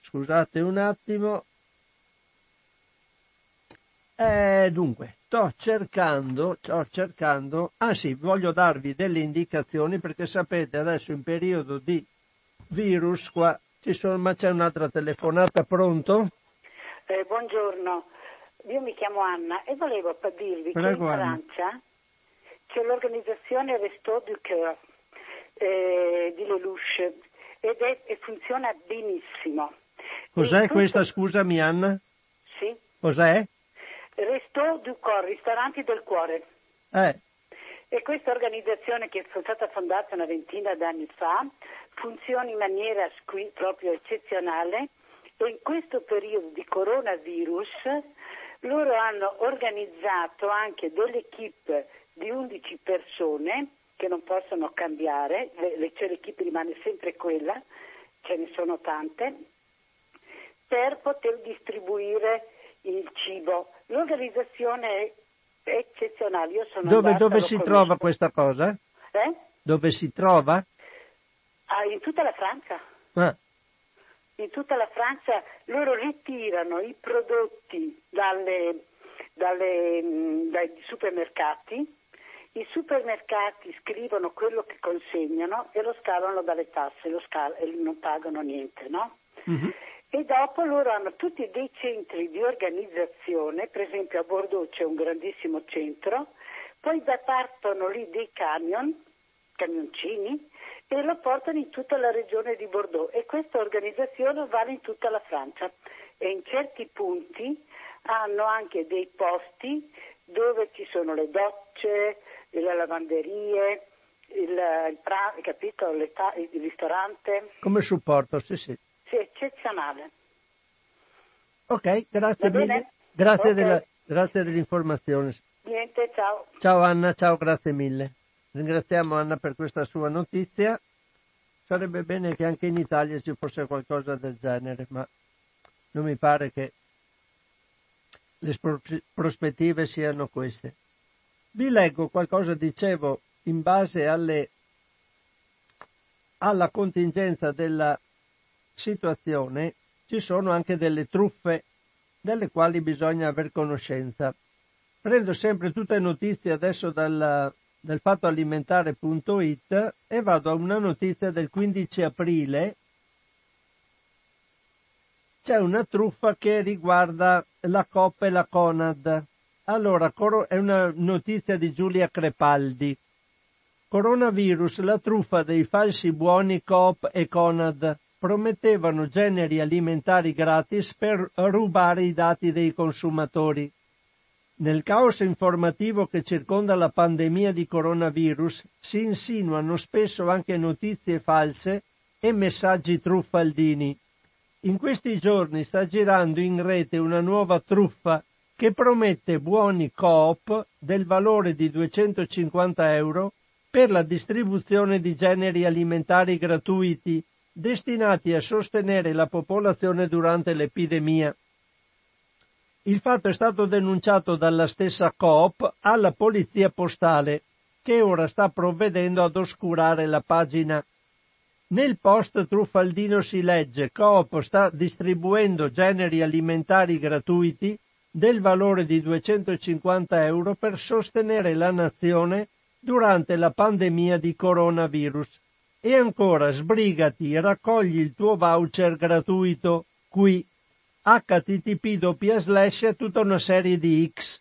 Speaker 1: Scusate un attimo. Eh, dunque, sto cercando, sto cercando, ah sì, voglio darvi delle indicazioni perché sapete adesso in periodo di virus qua ci sono, ma c'è un'altra telefonata, pronto?
Speaker 4: Eh, buongiorno, io mi chiamo Anna e volevo dirvi Prego, che in Francia c'è l'organizzazione Resto du Coeur eh, di Lelouch ed è, e funziona benissimo.
Speaker 1: Cos'è e questa, tutto... scusami Anna?
Speaker 4: Sì.
Speaker 1: Cos'è?
Speaker 4: Resto du Coeur, ristoranti del cuore.
Speaker 1: Eh.
Speaker 4: E questa organizzazione che è stata fondata una ventina d'anni fa funziona in maniera qui proprio eccezionale e in questo periodo di coronavirus loro hanno organizzato anche delle equip di 11 persone che non possono cambiare, le, cioè l'equipe rimane sempre quella, ce ne sono tante, per poter distribuire il cibo. L'organizzazione è eccezionali. Io sono
Speaker 1: Dove, dove si
Speaker 4: conosco.
Speaker 1: trova questa cosa?
Speaker 4: Eh?
Speaker 1: Dove si trova?
Speaker 4: Ah, in tutta la Francia.
Speaker 1: Ah,
Speaker 4: In tutta la Francia loro ritirano i prodotti dalle- dalle, mh, dai supermercati, i supermercati scrivono quello che consegnano e lo scalano dalle tasse lo scal- e non pagano niente, no?
Speaker 1: mhm.
Speaker 4: E dopo loro hanno tutti dei centri di organizzazione, per esempio a Bordeaux c'è un grandissimo centro, poi da partono lì dei camion, camioncini, e lo portano in tutta la regione di Bordeaux e questa organizzazione vale in tutta la Francia e in certi punti hanno anche dei posti dove ci sono le docce, le lavanderie, il, il pra- capito, ta- il ristorante,
Speaker 1: come supporto, sì, sì.
Speaker 4: sì, eccezionale.
Speaker 1: Ok, grazie mille. Grazie,
Speaker 4: Ok.
Speaker 1: della- grazie dell'informazione.
Speaker 4: Niente, ciao.
Speaker 1: Ciao Anna, ciao, grazie mille. Ringraziamo Anna per questa sua notizia. Sarebbe bene che anche in Italia ci fosse qualcosa del genere, ma non mi pare che le prospettive siano queste. Vi leggo qualcosa, dicevo, in base alle, alla contingenza della situazione, ci sono anche delle truffe delle quali bisogna aver conoscenza. Prendo sempre tutte le notizie adesso dal, dal fattoalimentare.it e vado a una notizia del 15 aprile. C'è una truffa che riguarda la Coop e la Conad. Allora, è una notizia di Giulia Crepaldi. Coronavirus, la truffa dei falsi buoni Coop e Conad promettevano generi alimentari gratis per rubare i dati dei consumatori. Nel caos informativo che circonda la pandemia di coronavirus si insinuano spesso anche notizie false e messaggi truffaldini. In questi giorni sta girando in rete una nuova truffa che promette buoni coop del valore di 250 euro per la distribuzione di generi alimentari gratuiti destinati a sostenere la popolazione durante l'epidemia. Il fatto è stato denunciato dalla stessa Coop alla polizia postale, che ora sta provvedendo ad oscurare la pagina. Nel post truffaldino si legge Coop sta distribuendo generi alimentari gratuiti del valore di 250 euro per sostenere la nazione durante la pandemia di coronavirus. E ancora sbrigati, raccogli il tuo voucher gratuito qui http slash tutta una serie di X.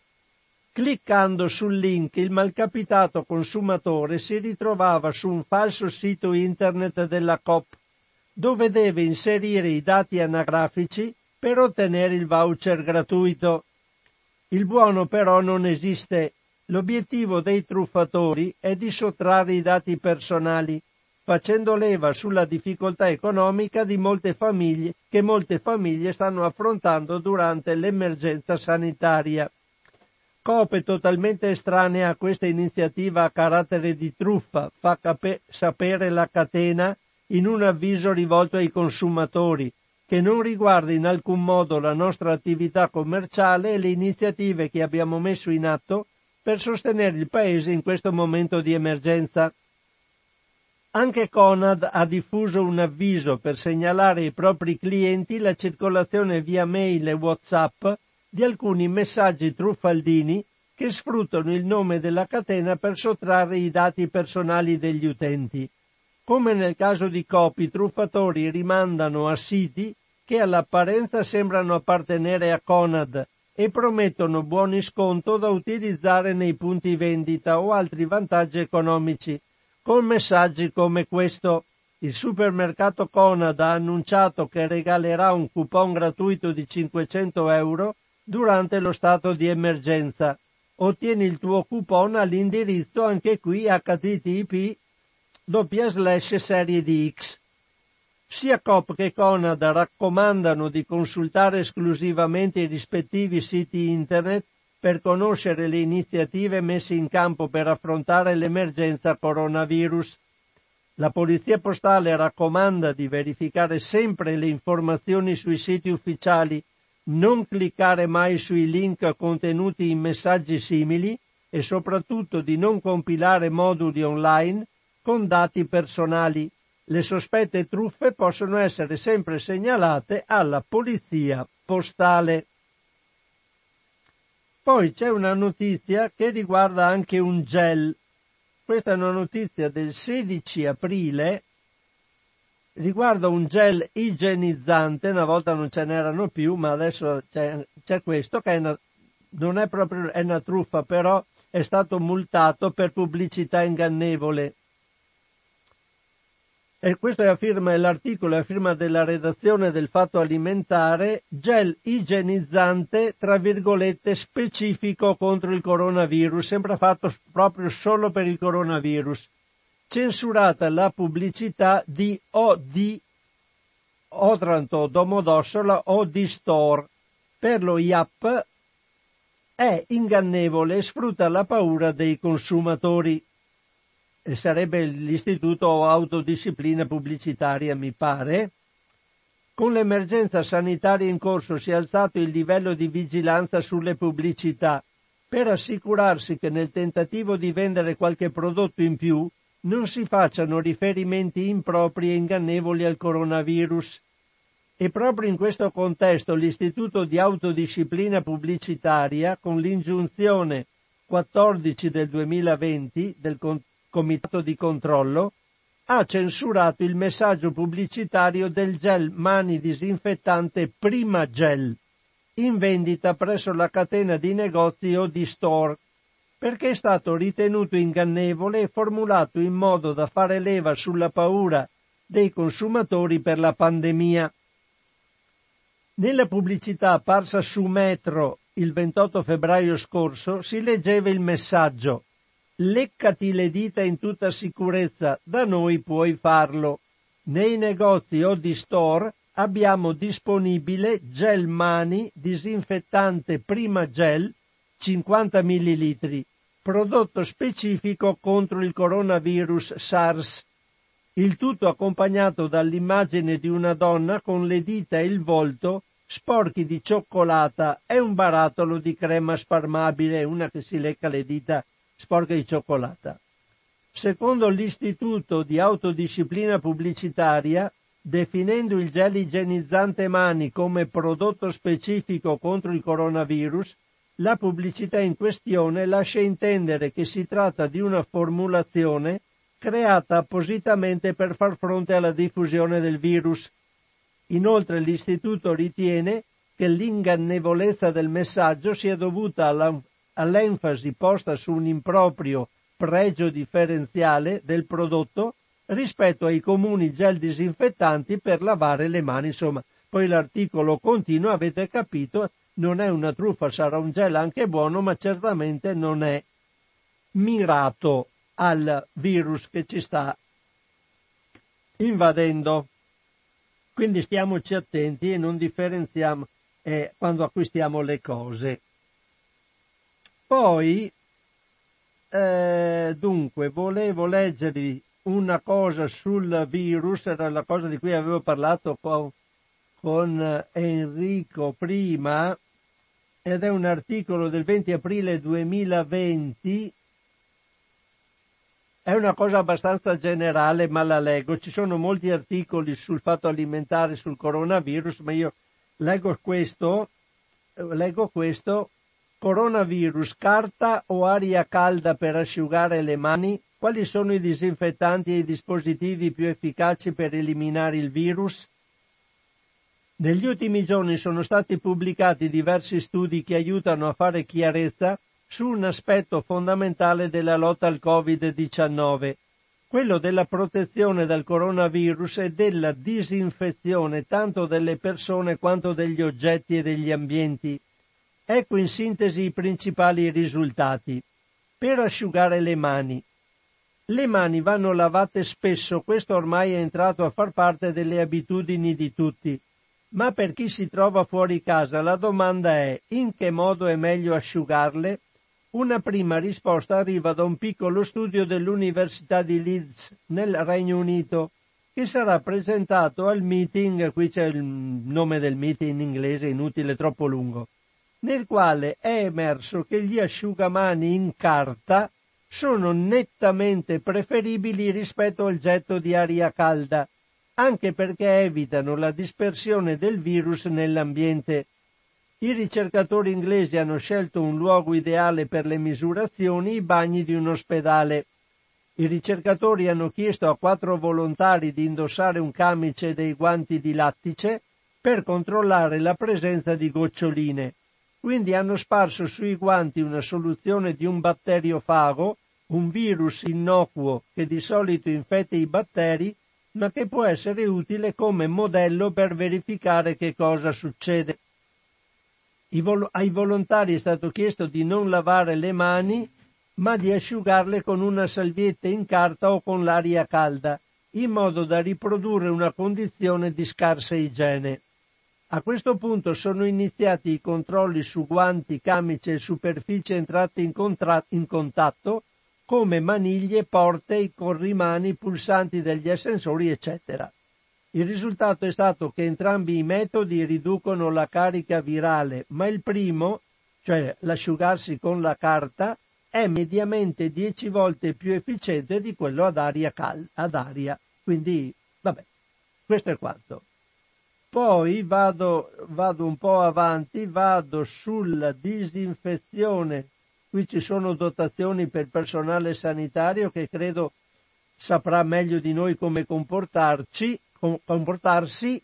Speaker 1: Cliccando sul link il malcapitato consumatore si ritrovava su un falso sito internet della COP, dove deve inserire i dati anagrafici per ottenere il voucher gratuito. Il buono però non esiste. L'obiettivo dei truffatori è di sottrarre i dati personali, facendo leva sulla difficoltà economica di molte famiglie che molte famiglie stanno affrontando durante l'emergenza sanitaria. Coop è totalmente estranea a questa iniziativa a carattere di truffa, fa cape- sapere la catena in un avviso rivolto ai consumatori, che non riguarda in alcun modo la nostra attività commerciale e le iniziative che abbiamo messo in atto per sostenere il Paese in questo momento di emergenza. Anche Conad ha diffuso un avviso per segnalare ai propri clienti la circolazione via mail e WhatsApp di alcuni messaggi truffaldini che sfruttano il nome della catena per sottrarre i dati personali degli utenti. Come nel caso di Copi, i truffatori rimandano a siti che all'apparenza sembrano appartenere a Conad e promettono buoni sconto da utilizzare nei punti vendita o altri vantaggi economici, con messaggi come questo. Il supermercato Conad ha annunciato che regalerà un coupon gratuito di 500 euro durante lo stato di emergenza. Ottieni il tuo coupon all'indirizzo anche qui http doppia slash serie di X. Sia Coop che Conad raccomandano di consultare esclusivamente i rispettivi siti internet per conoscere le iniziative messe in campo per affrontare l'emergenza coronavirus. La Polizia Postale raccomanda di verificare sempre le informazioni sui siti ufficiali non cliccare mai sui link contenuti in messaggi simili e soprattutto di non compilare moduli online con dati personali. Le sospette truffe possono essere sempre segnalate alla polizia postale. Poi c'è una notizia che riguarda anche un gel. Questa è una notizia del 16 aprile riguarda un gel igienizzante, una volta non ce n'erano più, ma adesso c'è, c'è questo che è una, non è proprio è una truffa, però è stato multato per pubblicità ingannevole. E questo è la firma, l'articolo è la firma della redazione del Fatto Alimentare, gel igienizzante, tra virgolette, specifico contro il coronavirus, sembra fatto proprio solo per il coronavirus censurata la pubblicità di OD Otranto Domodossola o di Store per lo IAP è ingannevole e sfrutta la paura dei consumatori. Sarebbe l'istituto autodisciplina pubblicitaria, mi pare. Con l'emergenza sanitaria in corso si è alzato il livello di vigilanza sulle pubblicità per assicurarsi che nel tentativo di vendere qualche prodotto in più non si facciano riferimenti impropri e ingannevoli al coronavirus. E proprio in questo contesto l'Istituto di Autodisciplina Pubblicitaria, con l'ingiunzione 14 del 2020 del Comitato di Controllo, ha censurato il messaggio pubblicitario del gel mani disinfettante Prima Gel, in vendita presso la catena di negozi o di store perché è stato ritenuto ingannevole e formulato in modo da fare leva sulla paura dei consumatori per la pandemia. Nella pubblicità apparsa su Metro il 28 febbraio scorso si leggeva il messaggio Leccati le dita in tutta sicurezza, da noi puoi farlo. Nei negozi o di store abbiamo disponibile gel mani disinfettante prima gel 50 ml, prodotto specifico contro il coronavirus SARS. Il tutto accompagnato dall'immagine di una donna con le dita e il volto sporchi di cioccolata e un barattolo di crema sparmabile, una che si lecca le dita sporche di cioccolata. Secondo l'Istituto di Autodisciplina Pubblicitaria, definendo il gel igienizzante mani come prodotto specifico contro il coronavirus, la pubblicità in questione lascia intendere che si tratta di una formulazione creata appositamente per far fronte alla diffusione del virus. Inoltre l'istituto ritiene che l'ingannevolezza del messaggio sia dovuta alla, all'enfasi posta su un improprio pregio differenziale del prodotto rispetto ai comuni gel disinfettanti per lavare le mani. Insomma, poi l'articolo continua, avete capito, non è una truffa, sarà un gel anche buono, ma certamente non è mirato al virus che ci sta invadendo. Quindi stiamoci attenti e non differenziamo eh, quando acquistiamo le cose. Poi, eh, dunque, volevo leggervi una cosa sul virus, era la cosa di cui avevo parlato con, con Enrico prima, ed è un articolo del 20 aprile 2020, è una cosa abbastanza generale, ma la leggo. Ci sono molti articoli sul fatto alimentare, sul coronavirus, ma io leggo questo, leggo questo, coronavirus, carta o aria calda per asciugare le mani? Quali sono i disinfettanti e i dispositivi più efficaci per eliminare il virus? Negli ultimi giorni sono stati pubblicati diversi studi che aiutano a fare chiarezza su un aspetto fondamentale della lotta al Covid-19, quello della protezione dal coronavirus e della disinfezione tanto delle persone quanto degli oggetti e degli ambienti. Ecco in sintesi i principali risultati. Per asciugare le mani. Le mani vanno lavate spesso, questo ormai è entrato a far parte delle abitudini di tutti. Ma per chi si trova fuori casa la domanda è in che modo è meglio asciugarle? Una prima risposta arriva da un piccolo studio dell'Università di Leeds nel Regno Unito che sarà presentato al meeting, qui c'è il nome del meeting in inglese, inutile, troppo lungo, nel quale è emerso che gli asciugamani in carta sono nettamente preferibili rispetto al getto di aria calda, anche perché evitano la dispersione del virus nell'ambiente. I ricercatori inglesi hanno scelto un luogo ideale per le misurazioni, i bagni di un ospedale. I ricercatori hanno chiesto a quattro volontari di indossare un camice e dei guanti di lattice per controllare la presenza di goccioline. Quindi hanno sparso sui guanti una soluzione di un batteriofago, un virus innocuo che di solito infetta i batteri ma che può essere utile come modello per verificare che cosa succede. Vol- ai volontari è stato chiesto di non lavare le mani, ma di asciugarle con una salvietta in carta o con l'aria calda, in modo da riprodurre una condizione di scarsa igiene. A questo punto sono iniziati i controlli su guanti, camice e superfici entrate in, contra- in contatto come maniglie, porte, i corrimani, pulsanti degli ascensori, eccetera. Il risultato è stato che entrambi i metodi riducono la carica virale, ma il primo, cioè l'asciugarsi con la carta, è mediamente 10 volte più efficiente di quello ad aria calda, ad aria. Quindi, vabbè, questo è quanto. Poi vado, vado un po' avanti, vado sulla disinfezione Qui ci sono dotazioni per personale sanitario che credo saprà meglio di noi come comportarci, comportarsi.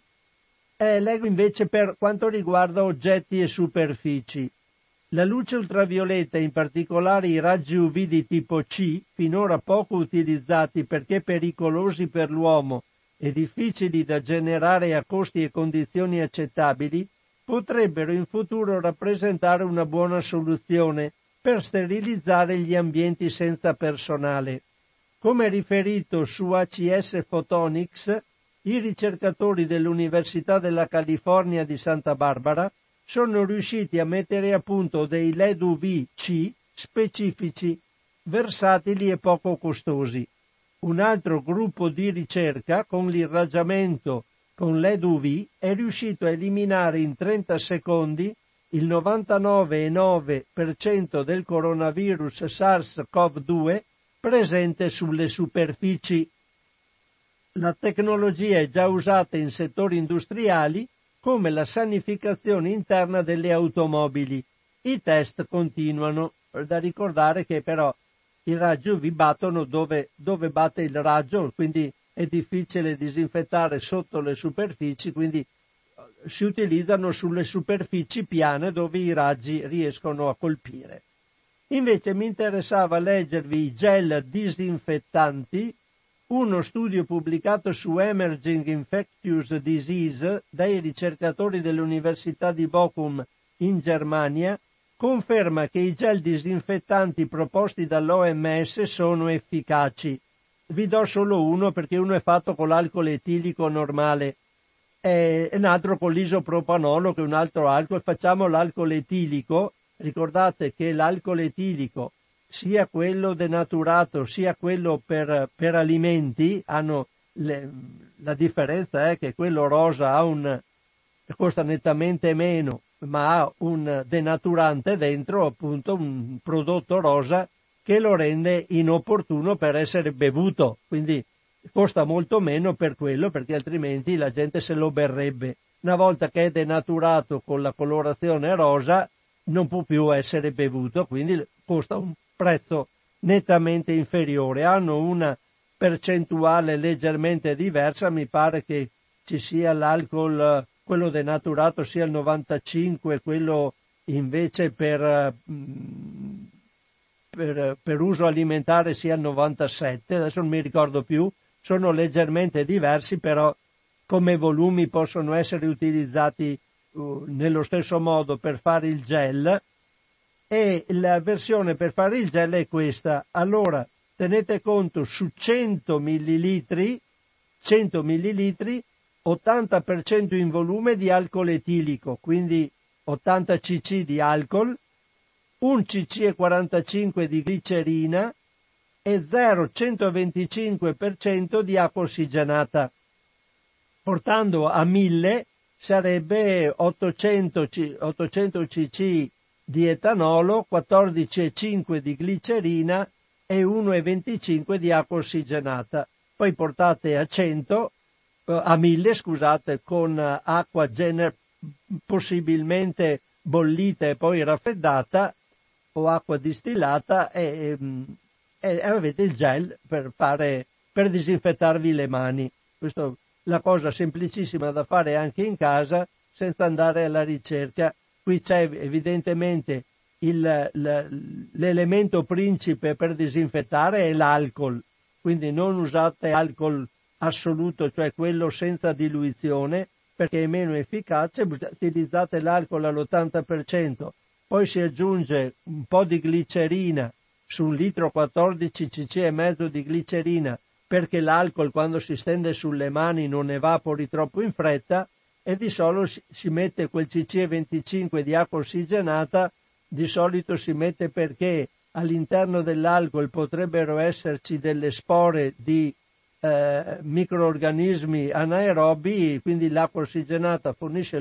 Speaker 1: Eh, leggo invece per quanto riguarda oggetti e superfici. La luce ultravioletta, in particolare i raggi UV di tipo C, finora poco utilizzati perché pericolosi per l'uomo e difficili da generare a costi e condizioni accettabili, potrebbero in futuro rappresentare una buona soluzione per sterilizzare gli ambienti senza personale. Come riferito su ACS Photonics, i ricercatori dell'Università della California di Santa Barbara sono riusciti a mettere a punto dei LED UV-C specifici, versatili e poco costosi. Un altro gruppo di ricerca con l'irraggiamento con LED UV è riuscito a eliminare in 30 secondi il 99,9% del coronavirus SARS-CoV-2 presente sulle superfici. La tecnologia è già usata in settori industriali come la sanificazione interna delle automobili. I test continuano. Da ricordare che però i raggi UV battono dove, dove batte il raggio, quindi è difficile disinfettare sotto le superfici, quindi si utilizzano sulle superfici piane dove i raggi riescono a colpire. Invece mi interessava leggervi i gel disinfettanti, uno studio pubblicato su Emerging Infectious Disease dai ricercatori dell'Università di Bochum in Germania conferma che i gel disinfettanti proposti dall'OMS sono efficaci. Vi do solo uno perché uno è fatto con l'alcol etilico normale. E un altro con l'isopropanolo che è un altro alcol, facciamo l'alcol etilico, ricordate che l'alcol etilico sia quello denaturato sia quello per, per alimenti hanno le, la differenza è che quello rosa un, costa nettamente meno ma ha un denaturante dentro appunto un prodotto rosa che lo rende inopportuno per essere bevuto quindi costa molto meno per quello perché altrimenti la gente se lo berrebbe. Una volta che è denaturato con la colorazione rosa non può più essere bevuto, quindi costa un prezzo nettamente inferiore. Hanno una percentuale leggermente diversa, mi pare che ci sia l'alcol, quello denaturato sia il 95, quello invece per, mm, per, per uso alimentare sia il 97, adesso non mi ricordo più, sono leggermente diversi, però come volumi possono essere utilizzati uh, nello stesso modo per fare il gel e la versione per fare il gel è questa. Allora, tenete conto su 100 millilitri, 100 millilitri, 80% in volume di alcol etilico, quindi 80 cc di alcol, 1 cc e 45 di glicerina, e 0,125% di acqua ossigenata. portando a 1000 sarebbe 800, 800 cc di etanolo, 14,5 di glicerina e 1,25 di acqua ossigenata. Poi portate a 100, eh, a 1000 scusate, con acqua gener- possibilmente bollita e poi raffreddata o acqua distillata e, e, e avete il gel per, fare, per disinfettarvi le mani. Questa è la cosa semplicissima da fare anche in casa senza andare alla ricerca. Qui c'è evidentemente il, l'elemento principe per disinfettare è l'alcol, quindi non usate alcol assoluto, cioè quello senza diluizione, perché è meno efficace, utilizzate l'alcol all'80%, poi si aggiunge un po' di glicerina su un litro 14 cc e mezzo di glicerina perché l'alcol quando si stende sulle mani non evapori troppo in fretta e di solito si mette quel cc e 25 di acqua ossigenata, di solito si mette perché all'interno dell'alcol potrebbero esserci delle spore di eh, microorganismi anaerobi, quindi l'acqua ossigenata fornisce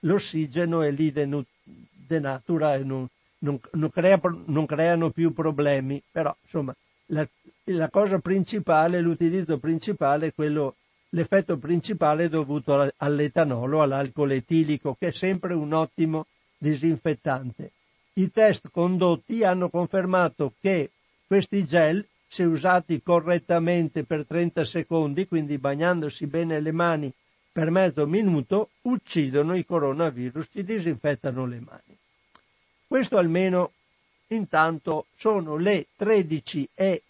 Speaker 1: l'ossigeno e lì denatura e non, non, non, crea, non, creano più problemi, però insomma la, la, cosa principale, l'utilizzo principale quello, l'effetto principale è dovuto all'etanolo, all'alcol etilico, che è sempre un ottimo disinfettante. I test condotti hanno confermato che questi gel se usati correttamente per 30 secondi, quindi bagnandosi bene le mani per mezzo minuto, uccidono i coronavirus, ti disinfettano le mani. Questo almeno intanto sono le 13 e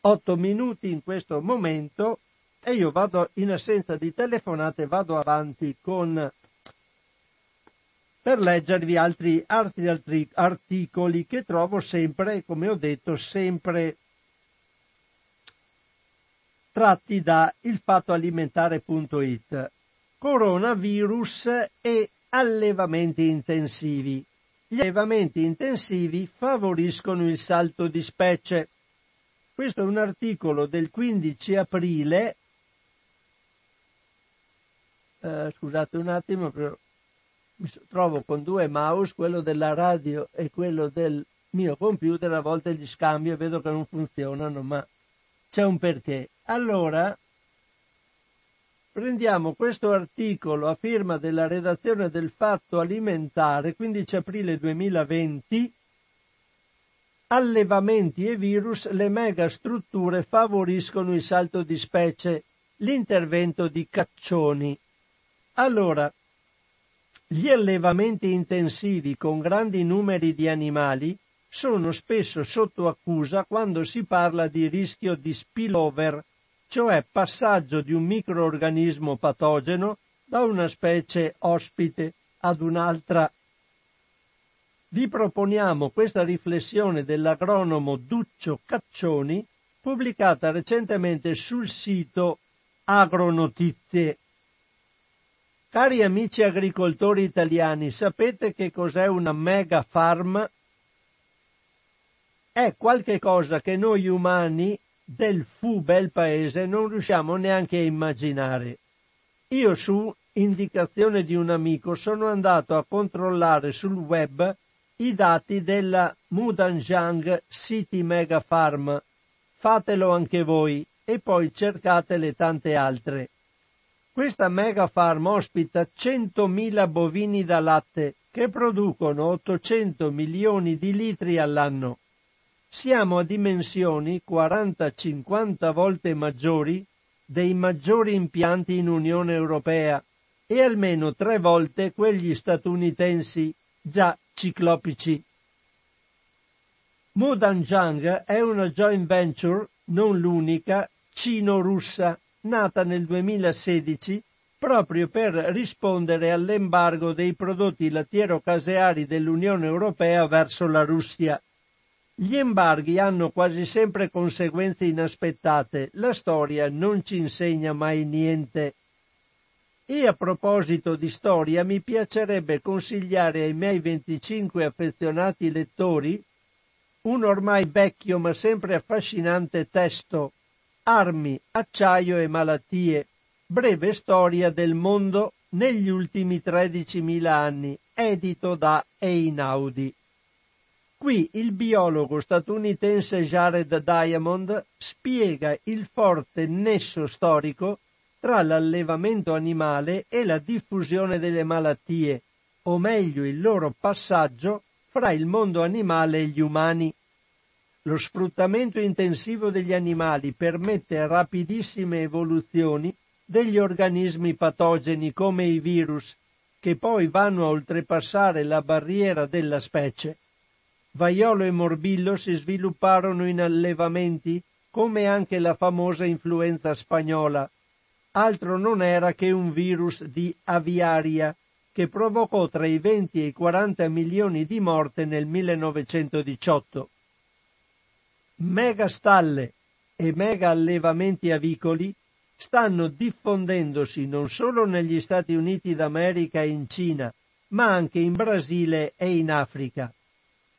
Speaker 1: 8 minuti in questo momento e io vado in assenza di telefonate, vado avanti con per leggervi altri, altri, altri articoli che trovo sempre, come ho detto, sempre tratti da ilfattoalimentare.it. Coronavirus e allevamenti intensivi. Gli allevamenti intensivi favoriscono il salto di specie. Questo è un articolo del 15 aprile. Eh, scusate un attimo, però mi trovo con due mouse, quello della radio e quello del mio computer, a volte li scambio e vedo che non funzionano, ma c'è un perché. Allora, prendiamo questo articolo a firma della redazione del Fatto Alimentare, 15 aprile 2020, allevamenti e virus, le megastrutture favoriscono il salto di specie, l'intervento di caccioni. Allora, gli allevamenti intensivi con grandi numeri di animali sono spesso sotto accusa quando si parla di rischio di spillover, cioè passaggio di un microorganismo patogeno da una specie ospite ad un'altra. Vi proponiamo questa riflessione dell'agronomo Duccio Caccioni, pubblicata recentemente sul sito Agronotizie. Cari amici agricoltori italiani, sapete che cos'è una mega farm? È qualche cosa che noi umani del fu bel paese non riusciamo neanche a immaginare. Io su indicazione di un amico sono andato a controllare sul web i dati della Mudanjiang City Mega Farm. Fatelo anche voi e poi cercate le tante altre. Questa mega farm ospita 100.000 bovini da latte che producono 800 milioni di litri all'anno siamo a dimensioni 40-50 volte maggiori dei maggiori impianti in Unione Europea e almeno tre volte quegli statunitensi già ciclopici. Mudanjiang è una joint venture, non l'unica, cino-russa, nata nel 2016 proprio per rispondere all'embargo dei prodotti lattiero-caseari dell'Unione Europea verso la Russia. Gli embarghi hanno quasi sempre conseguenze inaspettate, la storia non ci insegna mai niente. E a proposito di storia mi piacerebbe consigliare ai miei 25 affezionati lettori un ormai vecchio ma sempre affascinante testo Armi, acciaio e malattie, Breve storia del mondo negli ultimi 13.000 anni, edito da Einaudi. Qui il biologo statunitense Jared Diamond spiega il forte nesso storico tra l'allevamento animale e la diffusione delle malattie, o meglio il loro passaggio fra il mondo animale e gli umani. Lo sfruttamento intensivo degli animali permette rapidissime evoluzioni degli organismi patogeni come i virus, che poi vanno a oltrepassare la barriera della specie. Vaiolo e morbillo si svilupparono in allevamenti come anche la famosa influenza spagnola. Altro non era che un virus di aviaria che provocò tra i 20 e i 40 milioni di morte nel 1918 mega stalle e mega allevamenti avicoli stanno diffondendosi non solo negli Stati Uniti d'America e in Cina, ma anche in Brasile e in Africa.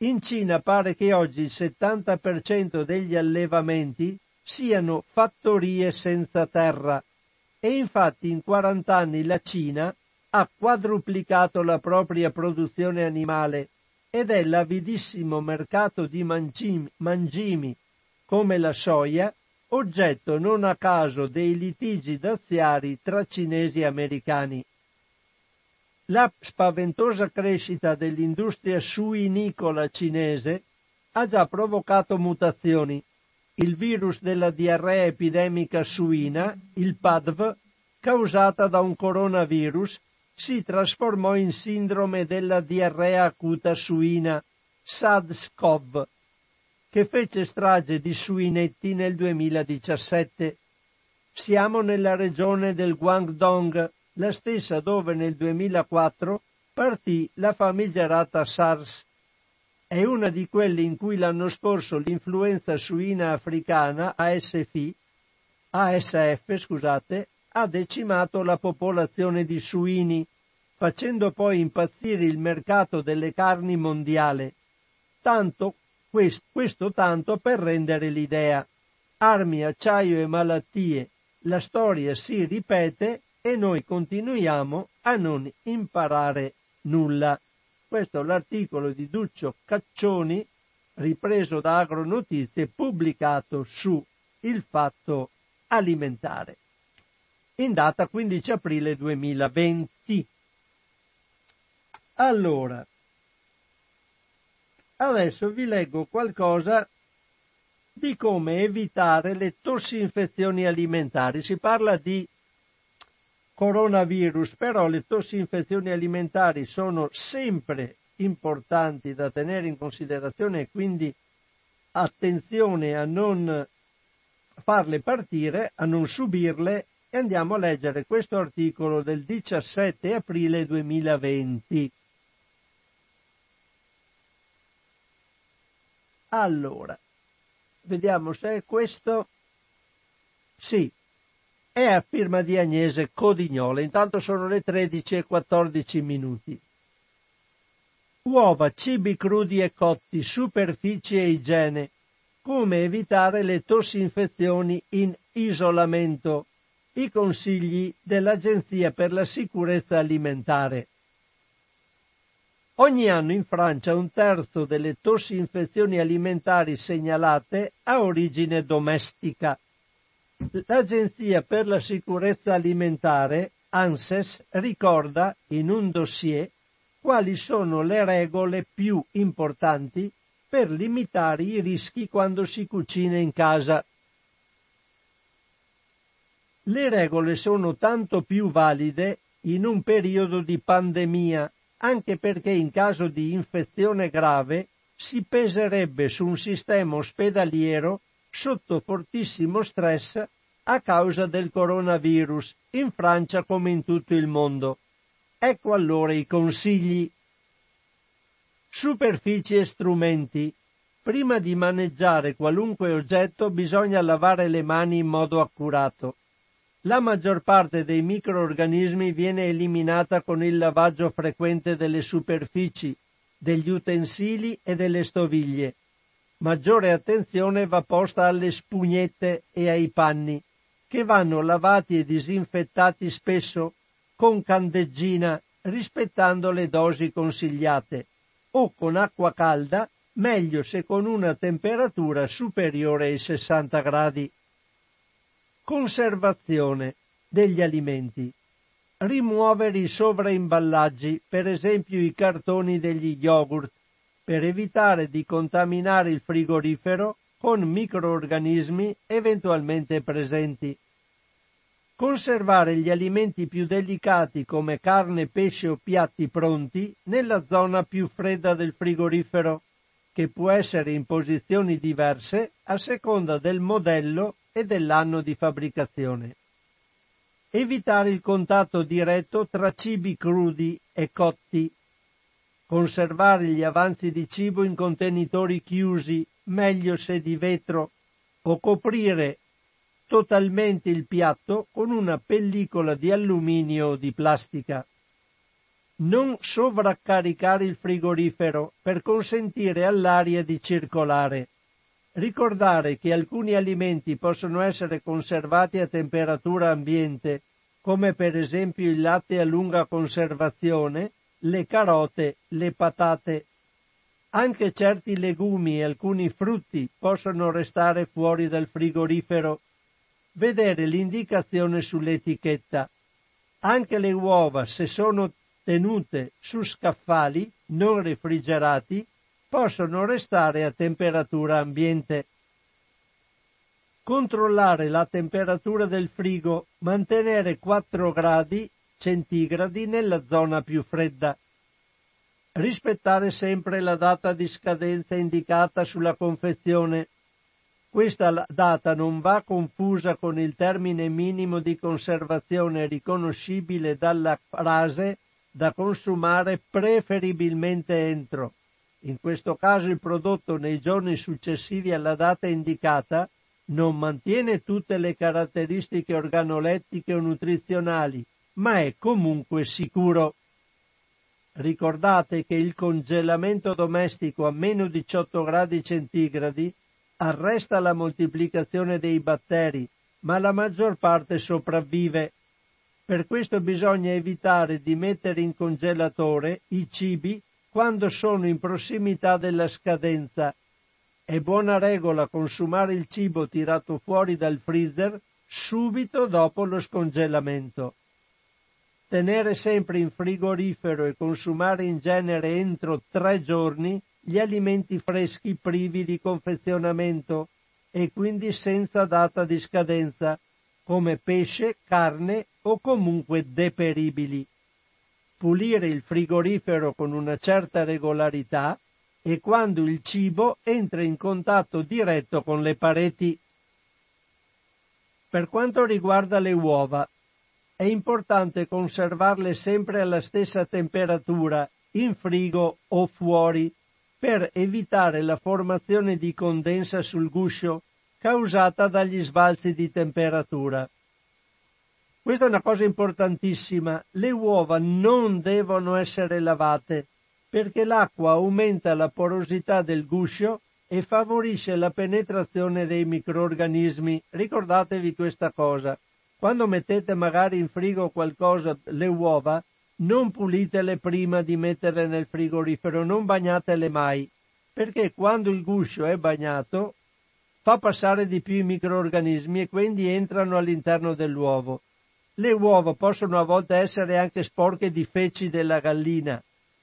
Speaker 1: In Cina pare che oggi il 70% degli allevamenti siano fattorie senza terra e infatti in 40 anni la Cina ha quadruplicato la propria produzione animale ed è l'avidissimo mercato di mangimi, come la soia, oggetto non a caso dei litigi daziari tra cinesi e americani. La spaventosa crescita dell'industria suinicola cinese ha già provocato mutazioni. Il virus della diarrea epidemica suina, il PADV, causata da un coronavirus, si trasformò in sindrome della diarrea acuta suina, SARS-CoV, che fece strage di suinetti nel 2017. Siamo nella regione del Guangdong, la stessa dove nel 2004 partì la famigerata SARS. È una di quelle in cui l'anno scorso l'influenza suina africana ASF, ASF scusate, ha decimato la popolazione di suini, facendo poi impazzire il mercato delle carni mondiale. Tanto, questo, questo tanto per rendere l'idea. Armi, acciaio e malattie, la storia si ripete e noi continuiamo a non imparare nulla. Questo è l'articolo di Duccio Caccioni, ripreso da Agronotizie, pubblicato su Il Fatto Alimentare in data 15 aprile 2020. Allora, adesso vi leggo qualcosa di come evitare le tossinfezioni alimentari. Si parla di coronavirus, però le tossinfezioni alimentari sono sempre importanti da tenere in considerazione e quindi attenzione a non farle partire, a non subirle e andiamo a leggere questo articolo del 17 aprile 2020. Allora, vediamo se è questo. Sì, è a firma di Agnese Codignola. Intanto sono le 13 e 14 minuti. Uova, cibi crudi e cotti, superficie e igiene. Come evitare le tossinfezioni in isolamento i consigli dell'Agenzia per la sicurezza alimentare. Ogni anno in Francia un terzo delle tossinfezioni alimentari segnalate ha origine domestica. L'Agenzia per la sicurezza alimentare, ANSES, ricorda in un dossier quali sono le regole più importanti per limitare i rischi quando si cucina in casa. Le regole sono tanto più valide in un periodo di pandemia, anche perché in caso di infezione grave si peserebbe su un sistema ospedaliero sotto fortissimo stress a causa del coronavirus, in Francia come in tutto il mondo. Ecco allora i consigli. Superfici e strumenti. Prima di maneggiare qualunque oggetto bisogna lavare le mani in modo accurato. La maggior parte dei microorganismi viene eliminata con il lavaggio frequente delle superfici, degli utensili e delle stoviglie. Maggiore attenzione va posta alle spugnette e ai panni. Che vanno lavati e disinfettati spesso con candeggina rispettando le dosi consigliate o con acqua calda, meglio se con una temperatura superiore ai 60 gradi. Conservazione degli alimenti. Rimuovere i sovraimballaggi, per esempio i cartoni degli yogurt, per evitare di contaminare il frigorifero con microorganismi eventualmente presenti. Conservare gli alimenti più delicati come carne, pesce o piatti pronti nella zona più fredda del frigorifero, che può essere in posizioni diverse a seconda del modello e dell'anno di fabbricazione. Evitare il contatto diretto tra cibi crudi e cotti. Conservare gli avanzi di cibo in contenitori chiusi, meglio se di vetro, o coprire totalmente il piatto con una pellicola di alluminio o di plastica. Non sovraccaricare il frigorifero per consentire all'aria di circolare. Ricordare che alcuni alimenti possono essere conservati a temperatura ambiente, come per esempio il latte a lunga conservazione, le carote, le patate. Anche certi legumi e alcuni frutti possono restare fuori dal frigorifero vedere l'indicazione sull'etichetta. Anche le uova, se sono tenute su scaffali non refrigerati, possono restare a temperatura ambiente. Controllare la temperatura del frigo, mantenere 4 gradi centigradi nella zona più fredda. Rispettare sempre la data di scadenza indicata sulla confezione questa data non va confusa con il termine minimo di conservazione riconoscibile dalla frase da consumare preferibilmente entro. In questo caso il prodotto nei giorni successivi alla data indicata non mantiene tutte le caratteristiche organolettiche o nutrizionali, ma è comunque sicuro. Ricordate che il congelamento domestico a meno 18 gradi centigradi arresta la moltiplicazione dei batteri, ma la maggior parte sopravvive. Per questo bisogna evitare di mettere in congelatore i cibi quando sono in prossimità della scadenza. È buona regola consumare il cibo tirato fuori dal freezer subito dopo lo scongelamento. Tenere sempre in frigorifero e consumare in genere entro tre giorni gli alimenti freschi privi di confezionamento e quindi senza data di scadenza, come pesce, carne o comunque deperibili. Pulire il frigorifero con una certa regolarità e quando il cibo entra in contatto diretto con le pareti. Per quanto riguarda le uova, è importante conservarle sempre alla stessa temperatura, in frigo o fuori, per evitare la formazione di condensa sul guscio causata dagli sbalzi di temperatura. Questa è una cosa importantissima. Le uova non devono essere lavate perché l'acqua aumenta la porosità del guscio e favorisce la penetrazione dei microorganismi. Ricordatevi questa cosa. Quando mettete magari in frigo qualcosa, le uova, non pulitele prima di metterle nel frigorifero, non bagnatele mai, perché quando il guscio è bagnato fa passare di più i microorganismi e quindi entrano all'interno dell'uovo. Le uova possono a volte essere anche sporche di feci della gallina.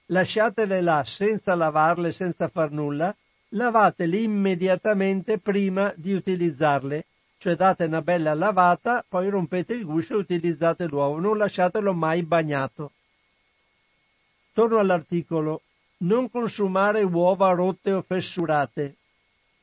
Speaker 1: Lasciatele là senza lavarle, senza far nulla, lavatele immediatamente prima di utilizzarle, cioè date una bella lavata, poi rompete il guscio e utilizzate l'uovo, non lasciatelo mai bagnato. Torno all'articolo. Non consumare uova rotte o fessurate.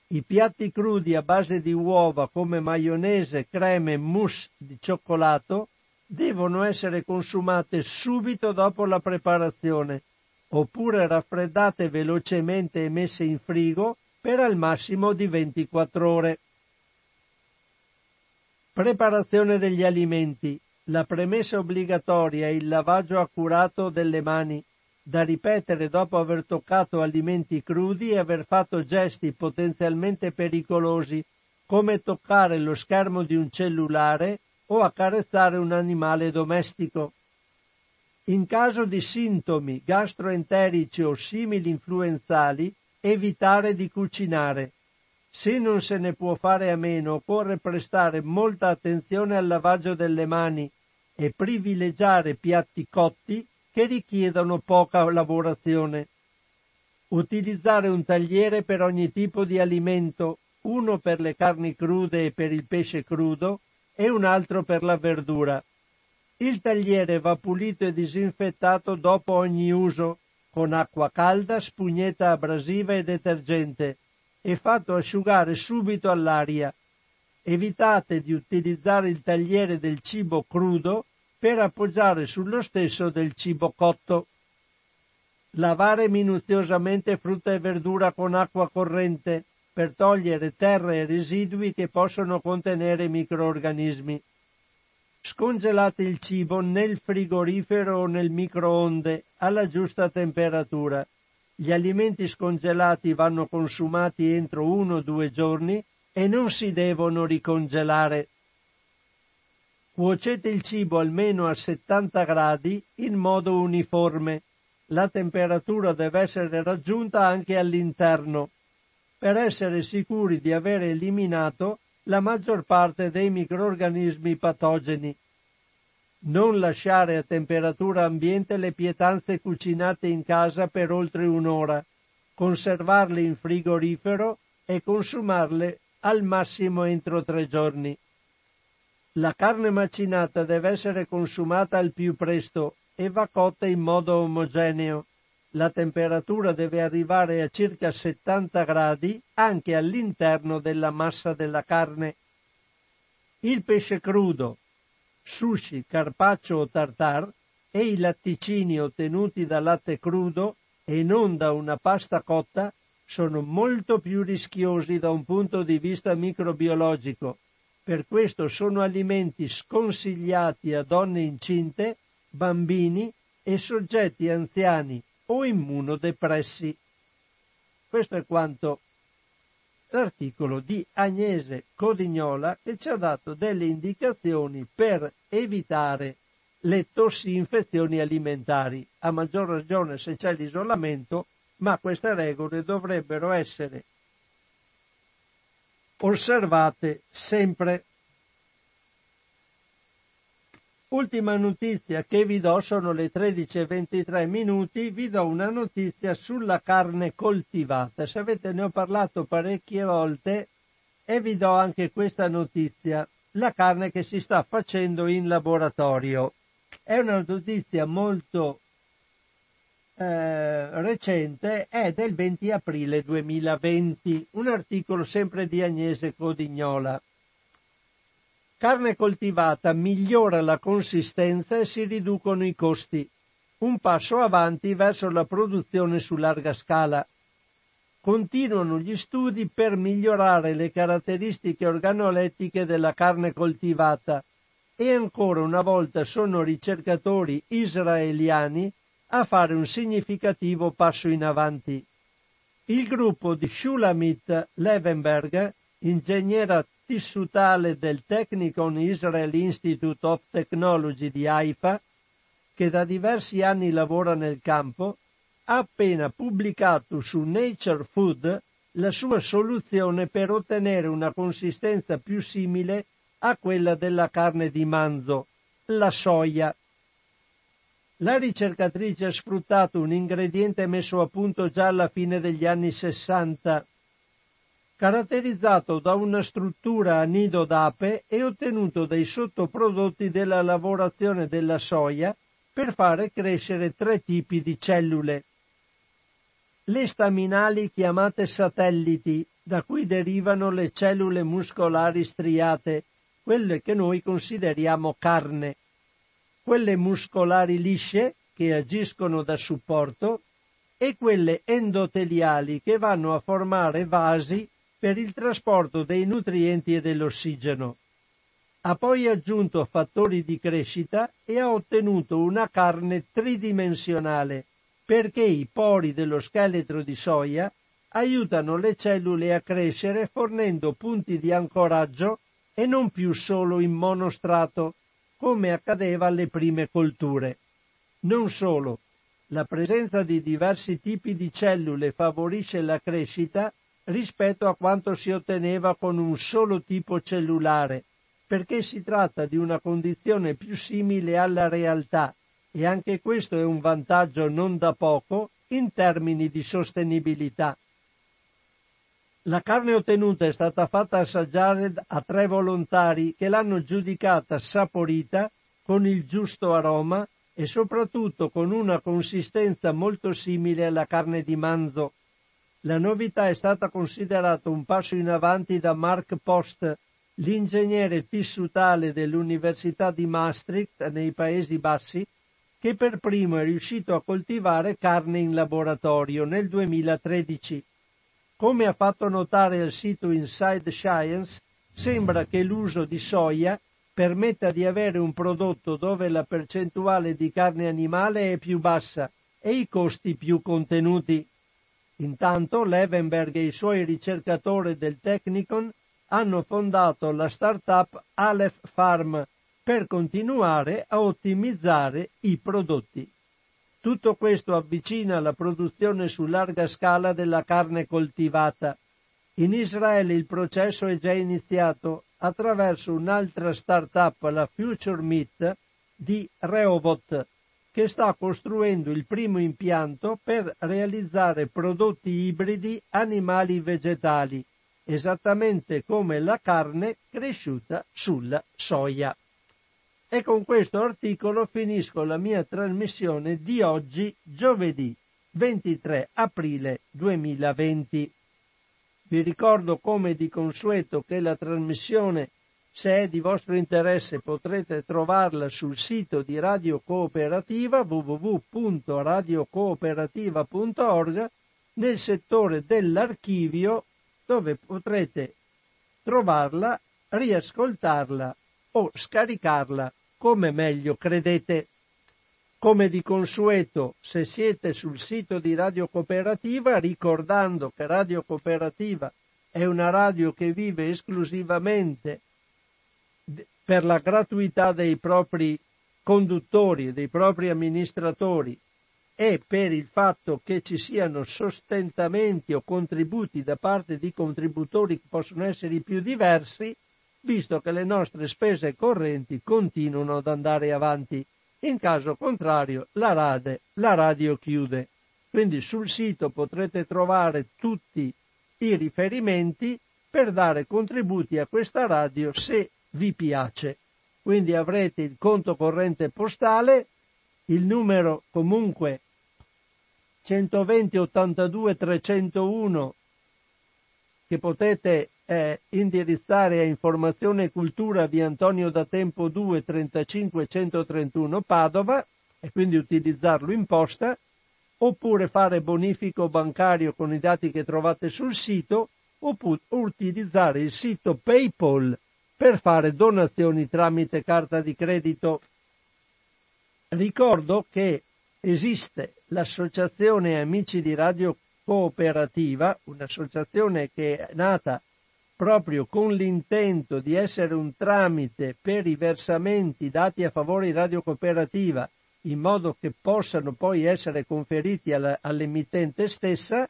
Speaker 1: I piatti crudi a base di uova come maionese, creme mousse di cioccolato devono essere consumate subito dopo la preparazione, oppure raffreddate velocemente e messe in frigo per al massimo di 24 ore. Preparazione degli alimenti. La premessa obbligatoria è il lavaggio accurato delle mani da ripetere dopo aver toccato alimenti crudi e aver fatto gesti potenzialmente pericolosi, come toccare lo schermo di un cellulare o accarezzare un animale domestico. In caso di sintomi gastroenterici o simili influenzali, evitare di cucinare. Se non se ne può fare a meno, occorre prestare molta attenzione al lavaggio delle mani e privilegiare piatti cotti che richiedono poca lavorazione. Utilizzare un tagliere per ogni tipo di alimento, uno per le carni crude e per il pesce crudo e un altro per la verdura. Il tagliere va pulito e disinfettato dopo ogni uso, con acqua calda, spugnetta abrasiva e detergente, e fatto asciugare subito all'aria. Evitate di utilizzare il tagliere del cibo crudo per appoggiare sullo stesso del cibo cotto. Lavare minuziosamente frutta e verdura con acqua corrente per togliere terra e residui che possono contenere microorganismi. Scongelate il cibo nel frigorifero o nel microonde alla giusta temperatura. Gli alimenti scongelati vanno consumati entro uno o due giorni e non si devono ricongelare. Cuocete il cibo almeno a 70 gradi in modo uniforme. La temperatura deve essere raggiunta anche all'interno per essere sicuri di aver eliminato la maggior parte dei microorganismi patogeni. Non lasciare a temperatura ambiente le pietanze cucinate in casa per oltre un'ora, conservarle in frigorifero e consumarle al massimo entro tre giorni. La carne macinata deve essere consumata al più presto e va cotta in modo omogeneo. La temperatura deve arrivare a circa 70 gradi anche all'interno della massa della carne. Il pesce crudo, sushi, carpaccio o tartar e i latticini ottenuti da latte crudo e non da una pasta cotta sono molto più rischiosi da un punto di vista microbiologico. Per questo sono alimenti sconsigliati a donne incinte, bambini e soggetti anziani o immunodepressi. Questo è quanto l'articolo di Agnese Codignola che ci ha dato delle indicazioni per evitare le tossi-infezioni alimentari, a maggior ragione se c'è l'isolamento, ma queste regole dovrebbero essere osservate sempre. Ultima notizia che vi do, sono le 13.23 minuti, vi do una notizia sulla carne coltivata. Sapete, ne ho parlato parecchie volte e vi do anche questa notizia, la carne che si sta facendo in laboratorio. È una notizia molto eh, recente, è del 20 aprile 2020, un articolo sempre di Agnese Codignola. Carne coltivata migliora la consistenza e si riducono i costi. Un passo avanti verso la produzione su larga scala. Continuano gli studi per migliorare le caratteristiche organolettiche della carne coltivata e ancora una volta sono ricercatori israeliani a fare un significativo passo in avanti. Il gruppo di Shulamit Levenberg, ingegnera tissutale del Technicon Israel Institute of Technology di Haifa, che da diversi anni lavora nel campo, ha appena pubblicato su Nature Food la sua soluzione per ottenere una consistenza più simile a quella della carne di manzo, la soia. La ricercatrice ha sfruttato un ingrediente messo a punto già alla fine degli anni 60 caratterizzato da una struttura a nido d'ape e ottenuto dai sottoprodotti della lavorazione della soia per fare crescere tre tipi di cellule. Le staminali chiamate satelliti, da cui derivano le cellule muscolari striate, quelle che noi consideriamo carne, quelle muscolari lisce, che agiscono da supporto, e quelle endoteliali che vanno a formare vasi per il trasporto dei nutrienti e dell'ossigeno. Ha poi aggiunto fattori di crescita e ha ottenuto una carne tridimensionale perché i pori dello scheletro di soia aiutano le cellule a crescere fornendo punti di ancoraggio e non più solo in monostrato, come accadeva alle prime colture. Non solo, la presenza di diversi tipi di cellule favorisce la crescita rispetto a quanto si otteneva con un solo tipo cellulare, perché si tratta di una condizione più simile alla realtà e anche questo è un vantaggio non da poco in termini di sostenibilità. La carne ottenuta è stata fatta assaggiare a tre volontari che l'hanno giudicata saporita con il giusto aroma e soprattutto con una consistenza molto simile alla carne di manzo. La novità è stata considerata un passo in avanti da Mark Post, l'ingegnere tissutale dell'Università di Maastricht nei Paesi Bassi, che per primo è riuscito a coltivare carne in laboratorio nel 2013. Come ha fatto notare al sito Inside Science, sembra che l'uso di soia permetta di avere un prodotto dove la percentuale di carne animale è più bassa e i costi più contenuti. Intanto Levenberg e i suoi ricercatori del Technicon hanno fondato la startup Aleph Farm per continuare a ottimizzare i prodotti. Tutto questo avvicina la produzione su larga scala della carne coltivata. In Israele il processo è già iniziato attraverso un'altra start-up, la Future Meat, di Rehovot, che sta costruendo il primo impianto per realizzare prodotti ibridi animali-vegetali, esattamente come la carne cresciuta sulla soia. E con questo articolo finisco la mia trasmissione di oggi, giovedì 23 aprile 2020. Vi ricordo come di consueto che la trasmissione, se è di vostro interesse, potrete trovarla sul sito di Radio Cooperativa www.radiocooperativa.org nel settore dell'archivio dove potrete trovarla, riascoltarla o scaricarla come meglio credete. Come di consueto, se siete sul sito di Radio Cooperativa, ricordando che Radio Cooperativa è una radio che vive esclusivamente per la gratuità dei propri conduttori e dei propri amministratori e per il fatto che ci siano sostentamenti o contributi da parte di contributori che possono essere i più diversi, visto che le nostre spese correnti continuano ad andare avanti. In caso contrario, la, rade, la radio chiude. Quindi sul sito potrete trovare tutti i riferimenti per dare contributi a questa radio se vi piace. Quindi avrete il conto corrente postale, il numero comunque 120 82 301 che potete eh, indirizzare a informazione e cultura di Antonio da Tempo 2 35 131 Padova e quindi utilizzarlo in posta oppure fare bonifico bancario con i dati che trovate sul sito oppure utilizzare il sito PayPal per fare donazioni tramite carta di credito. Ricordo che esiste l'associazione Amici di Radio Cooperativa, un'associazione che è nata proprio con l'intento di essere un tramite per i versamenti dati a favore di Radio Cooperativa in modo che possano poi essere conferiti alla, all'emittente stessa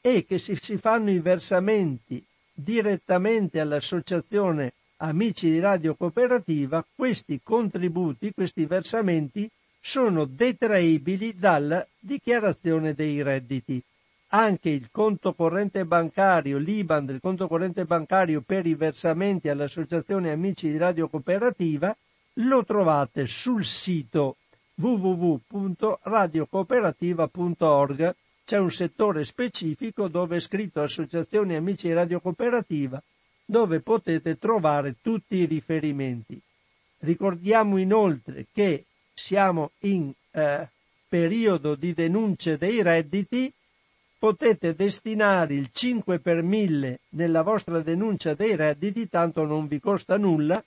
Speaker 1: e che si, si fanno i versamenti direttamente all'associazione Amici di Radio Cooperativa, questi contributi, questi versamenti sono detraibili dalla dichiarazione dei redditi anche il conto corrente bancario, l'IBAN del conto corrente bancario per i versamenti all'Associazione Amici di Radio Cooperativa, lo trovate sul sito www.radiocooperativa.org. C'è un settore specifico dove è scritto Associazione Amici di Radio Cooperativa, dove potete trovare tutti i riferimenti. Ricordiamo inoltre che siamo in eh, periodo di denunce dei redditi potete destinare il 5 per 1000 nella vostra denuncia dei redditi, tanto non vi costa nulla,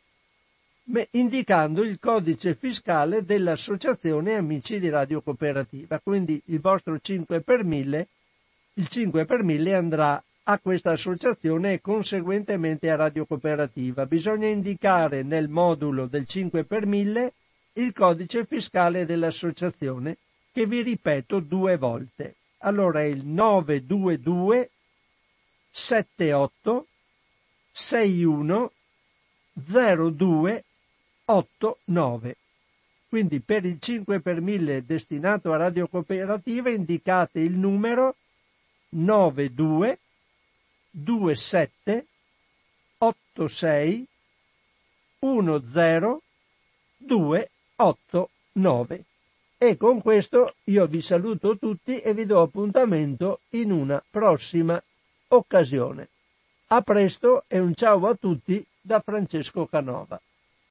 Speaker 1: indicando il codice fiscale dell'Associazione Amici di Radio Cooperativa. Quindi il vostro 5 per 1000 il 5 per 1000 andrà a questa associazione e conseguentemente a Radio Cooperativa. Bisogna indicare nel modulo del 5 per 1000 il codice fiscale dell'associazione che vi ripeto due volte. Allora è il 922 78 61 02 89. Quindi per il 5 per 1000 destinato a Radio Cooperativa indicate il numero 92 27 86 10 289. E con questo io vi saluto tutti e vi do appuntamento in una prossima occasione. A presto e un ciao a tutti da Francesco Canova.